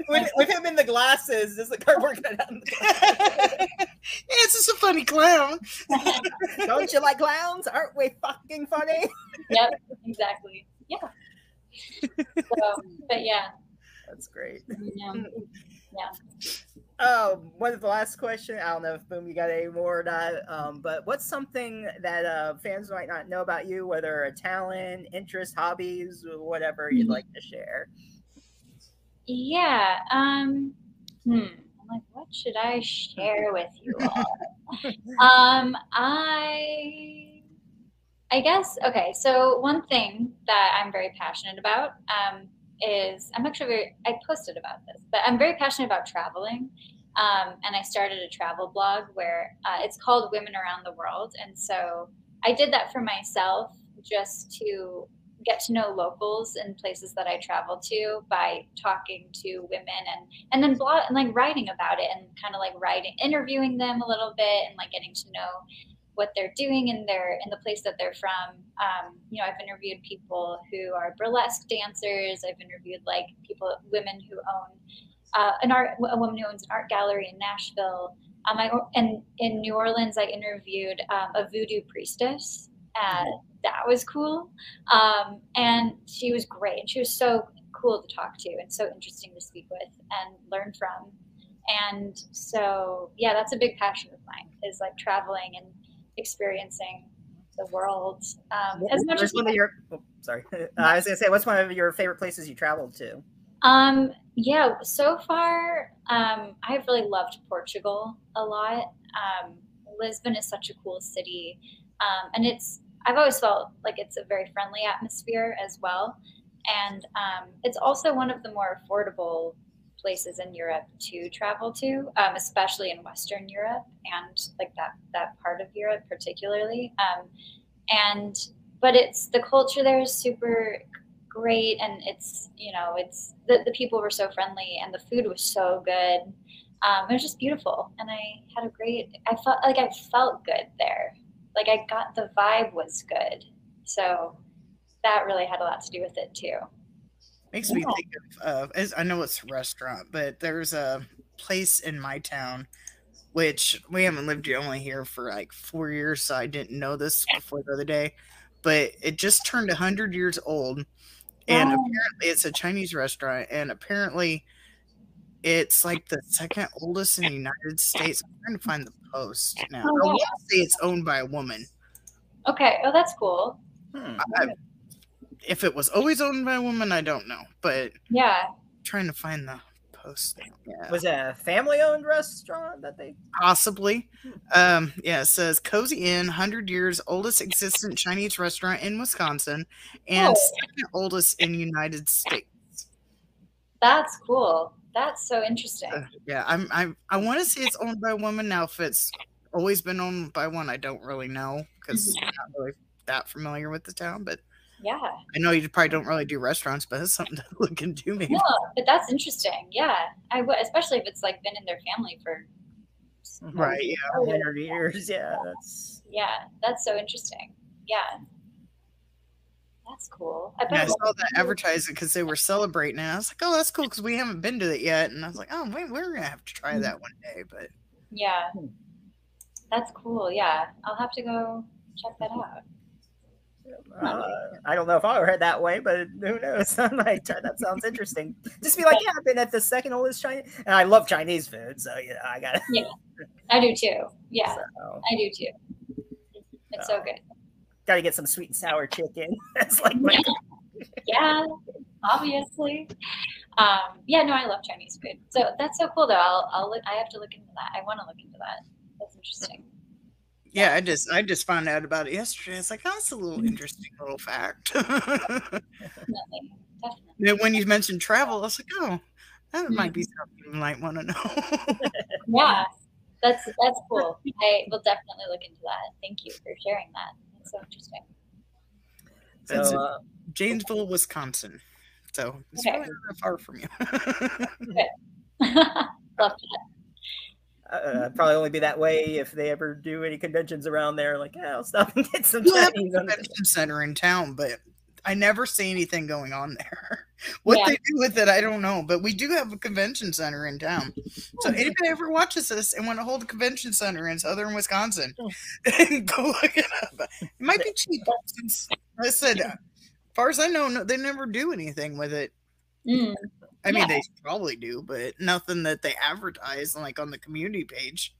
With, with him in the glasses, just the cardboard cutout. in the yeah, it's just a funny clown. Don't you like clowns? Aren't we fucking funny? yep, exactly. Yeah. So, but yeah, That's great. yeah. Um, one of the last question. I don't know if Boom, you got any more or not. Um, but what's something that uh, fans might not know about you, whether a talent, interest, hobbies, whatever you'd like to share? Yeah. Um. Hmm. I'm like, what should I share with you all? um. I. I guess. Okay. So one thing that I'm very passionate about um, is I'm actually very. I posted about this, but I'm very passionate about traveling. Um, and I started a travel blog where uh, it's called Women Around the World, and so I did that for myself just to get to know locals in places that I travel to by talking to women and and then blog and like writing about it and kind of like writing interviewing them a little bit and like getting to know what they're doing in their in the place that they're from. Um, you know, I've interviewed people who are burlesque dancers. I've interviewed like people, women who own uh, an art, a woman who owns an art gallery in Nashville. Um, I, and in New Orleans, I interviewed um, a voodoo priestess. Uh, that was cool, um, and she was great. And she was so cool to talk to and so interesting to speak with and learn from. And so, yeah, that's a big passion of mine is like traveling and experiencing the world um, as much as one of your oh, sorry. Uh, i was gonna say what's one of your favorite places you traveled to? Um yeah so far um i've really loved portugal a lot. Um lisbon is such a cool city um and it's i've always felt like it's a very friendly atmosphere as well. And um it's also one of the more affordable places in Europe to travel to, um, especially in Western Europe and like that that part of Europe particularly. Um, and but it's the culture there is super great, and it's you know it's the, the people were so friendly, and the food was so good. Um, it was just beautiful, and I had a great. I felt like I felt good there. Like I got the vibe was good, so that really had a lot to do with it too. Makes me think of, uh, I know it's a restaurant, but there's a place in my town, which we haven't lived only here for like four years, so I didn't know this before the other day. But it just turned 100 years old, and Wow. apparently it's a Chinese restaurant, and apparently it's like the second oldest in the United States. I'm trying to find the post now. Oh, I want to say it's owned by a woman. Okay, oh that's cool. Hmm. I, if it was always owned by a woman, I don't know, but Yeah, trying to find the post. Yeah. was it a family-owned restaurant that they Possibly. Um, yeah, it says Cozy Inn, 100 years, oldest existent Chinese restaurant in Wisconsin, and Oh. second oldest in United States. that's cool. That's so interesting. Uh, yeah, I'm, I'm, I want to say it's owned by a woman. Now, if it's always been owned by one, I don't really know because Mhm. I'm not really that familiar with the town. But Yeah. I know you probably don't really do restaurants, but that's something to look into maybe. No, but that's interesting. Yeah, I would, especially if it's like been in their family for. Mm-hmm. Right, yeah. 100 years yeah that's Yeah, that's so interesting. Yeah, that's cool. I Yeah, I saw that advertising because they were celebrating, and I was like, "Oh, that's cool," because we haven't been to it yet. And I was like, "Oh, wait, we're gonna have to try mm-hmm. that one day." But Yeah, that's cool. Yeah, I'll have to go check that out. Uh, i don't know if i'll head that way but who knows i might try that sounds interesting just be like yeah i've been at the second oldest chinese and i love chinese food so yeah i got it. Yeah, I do too. Yeah, so, I do too. It's so good. gotta get some sweet and sour chicken that's like my Yeah, obviously. Um, yeah, no, I love Chinese food. So that's so cool though. I'll, I'll look, I have to look into that. I want to look into that. That's interesting. Yeah, I just I just found out about it yesterday. It's like, oh, that's a little interesting little fact. Definitely, definitely. when you mentioned travel, I was like, oh, that might be something you might want to know. Yeah, that's that's cool. I will definitely look into that. Thank you for sharing that. That's so interesting. That's so, uh, Janesville, Wisconsin. So it's Okay. really not far from you. Love that. Uh, probably only be that way if they ever do any conventions around there. Like, yeah, I'll stop and get some You have a Chinese. on the- convention center in town, but I never see anything going on there. What Yeah. they do with it, I don't know. But we do have a convention center in town. So anybody ever watches this and want to hold a convention center in southern Wisconsin, go look it up. It might be cheap. Since I said, as far as I know, no, they never do anything with it. Mm, I mean, Yeah. they probably do, but nothing that they advertise like on the community page.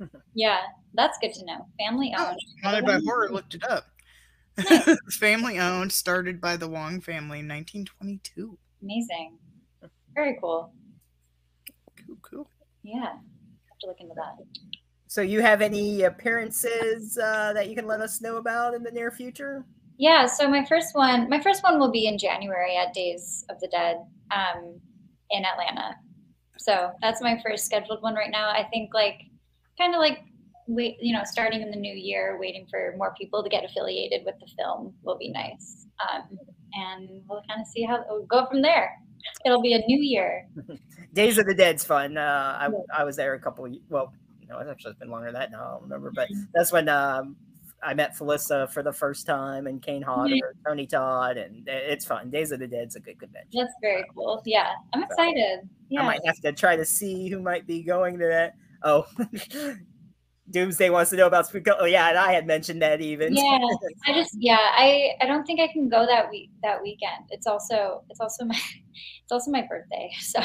yeah, that's good to know. Family Oh, owned. Haunted by Horror looked it up. It's family owned, started by the Wong family in 1922. Amazing. Very cool. Cool, cool. Yeah, have to look into that. So, you have any appearances uh, that you can let us know about in the near future? Yeah, so my first one, my first one will be in January at Days of the Dead um, in Atlanta. So that's my first scheduled one right now. I think like kind of like wait, you know, starting in the new year, waiting for more people to get affiliated with the film will be nice. Um, and we'll kind of see how we'll go from there. It'll be a new year. Days of the Dead's fun. Uh, I I was there a couple. Of, well, no, it's actually been longer than that now. I don't remember, but that's when um, I met Felissa for the first time, and Kane Hodder, Tony Todd, and it's fun. Days of the Dead's a good convention. That's very cool. Yeah, I'm excited. Yeah, I might have to try to see who might be going to that. Oh, Doomsday wants to know about Spook. Oh, yeah, and I had mentioned that even. Yeah, I just yeah, I I don't think I can go that week that weekend. It's also it's also my it's also my birthday. So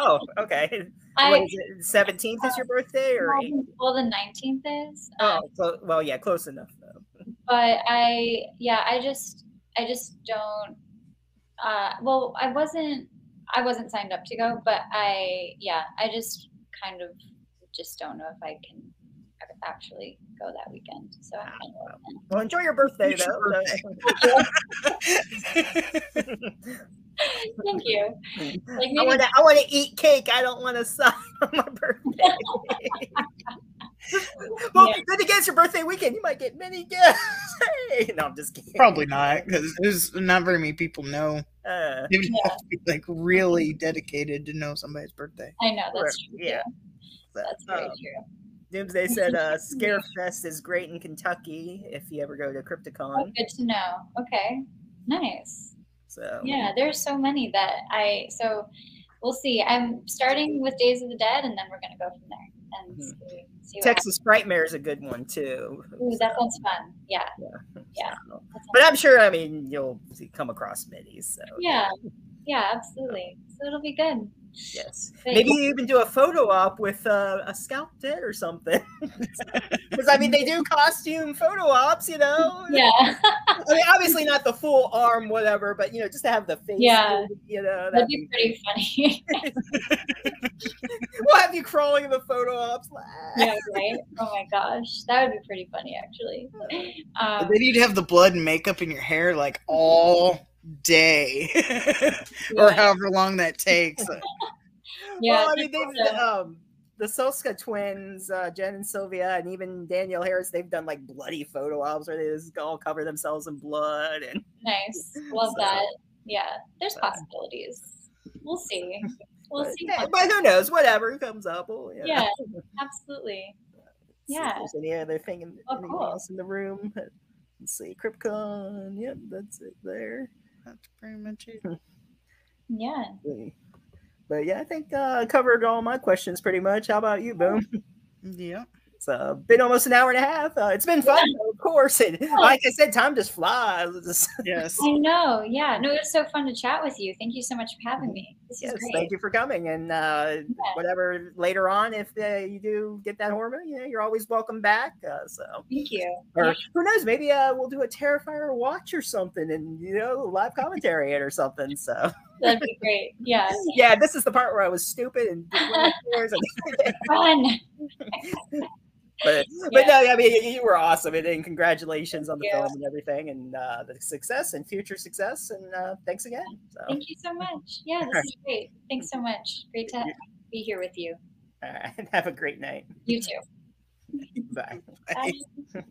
oh, okay. I seventeenth is your birthday or? Well, the nineteenth is. Oh, so, well, yeah, close enough though. But I yeah, I just I just don't. Uh, well, I wasn't I wasn't signed up to go, but I yeah, I just kind of just don't know if I can actually go that weekend. So I'm kind of well, enjoy your birthday though. Thank you. Like I want to. I want to eat cake. I don't want to sign on my birthday. well, yeah. then against your birthday weekend, you might get many gifts. hey, no, I'm just kidding. Probably not, because there's not very many people know. Uh, you yeah. have to be like really dedicated to know somebody's birthday. I know that's true. Yeah, that's very um, true. Doomsday said uh, Scarefest is great in Kentucky if you ever go to Crypticon. Oh, good to know. Okay, nice. So yeah, there's so many that I so we'll see. I'm starting with Days of the Dead, and then we're gonna go from there. And mm-hmm. see, see Texas Frightmare is a good one too. Ooh, so. that sounds fun. Yeah, yeah. yeah. So, but I'm sure. I mean, you'll come across middies. So yeah, yeah, absolutely. So it'll be good. Yes. Maybe you even do a photo op with uh, a scalp dead or something. Because I mean, they do costume photo ops, you know. Yeah. I mean, obviously not the full arm, whatever, but you know, just to have the face. Yeah. You know, that'd, that'd be, be pretty funny. we'll have you crawling in the photo ops. yeah. Right. Oh my gosh, that would be pretty funny, actually. Um, then you'd have the blood and makeup in your hair like all day or however long that takes. yeah, well, I mean, they've um, the Soska twins, uh, Jen and Sylvia, and even Danielle Harris, they've done like bloody photo ops where they just all cover themselves in blood and nice. Love so, that. Yeah, there's possibilities. We'll see. We'll but, see. But who knows? Whatever comes up. We'll, yeah. yeah, absolutely. Yeah. There's any other thing in, oh, anything cool. else in the room? Let's see. Crypticon. Yep, that's it there that's pretty much it. yeah. But yeah, I think uh, I covered all my questions pretty much. How about you, Boom? Yeah. It's uh, been almost an hour and a half. Uh, it's been fun, yeah. of course. And yeah. like I said, time just flies. yes. I know. Yeah. No, it was so fun to chat with you. Thank you so much for having me. This yes, thank you for coming. And uh, yeah. whatever later on, if uh, you do get that hormone, you know, you're always welcome back. Uh, so thank you. Or who knows? Maybe uh, we'll do a Terrifier watch or something, and you know, live commentary it or something. So. That'd be great. Yeah. Yeah, this is the part where I was stupid and fun but but no, I mean you were awesome, and, and congratulations on the yeah. film and everything, and uh, the success and future success, and uh, thanks again. So. Thank you so much. Yeah, this is great. Thanks so much. Great to be here with you. All right. Have a great night. You too. Bye. Bye.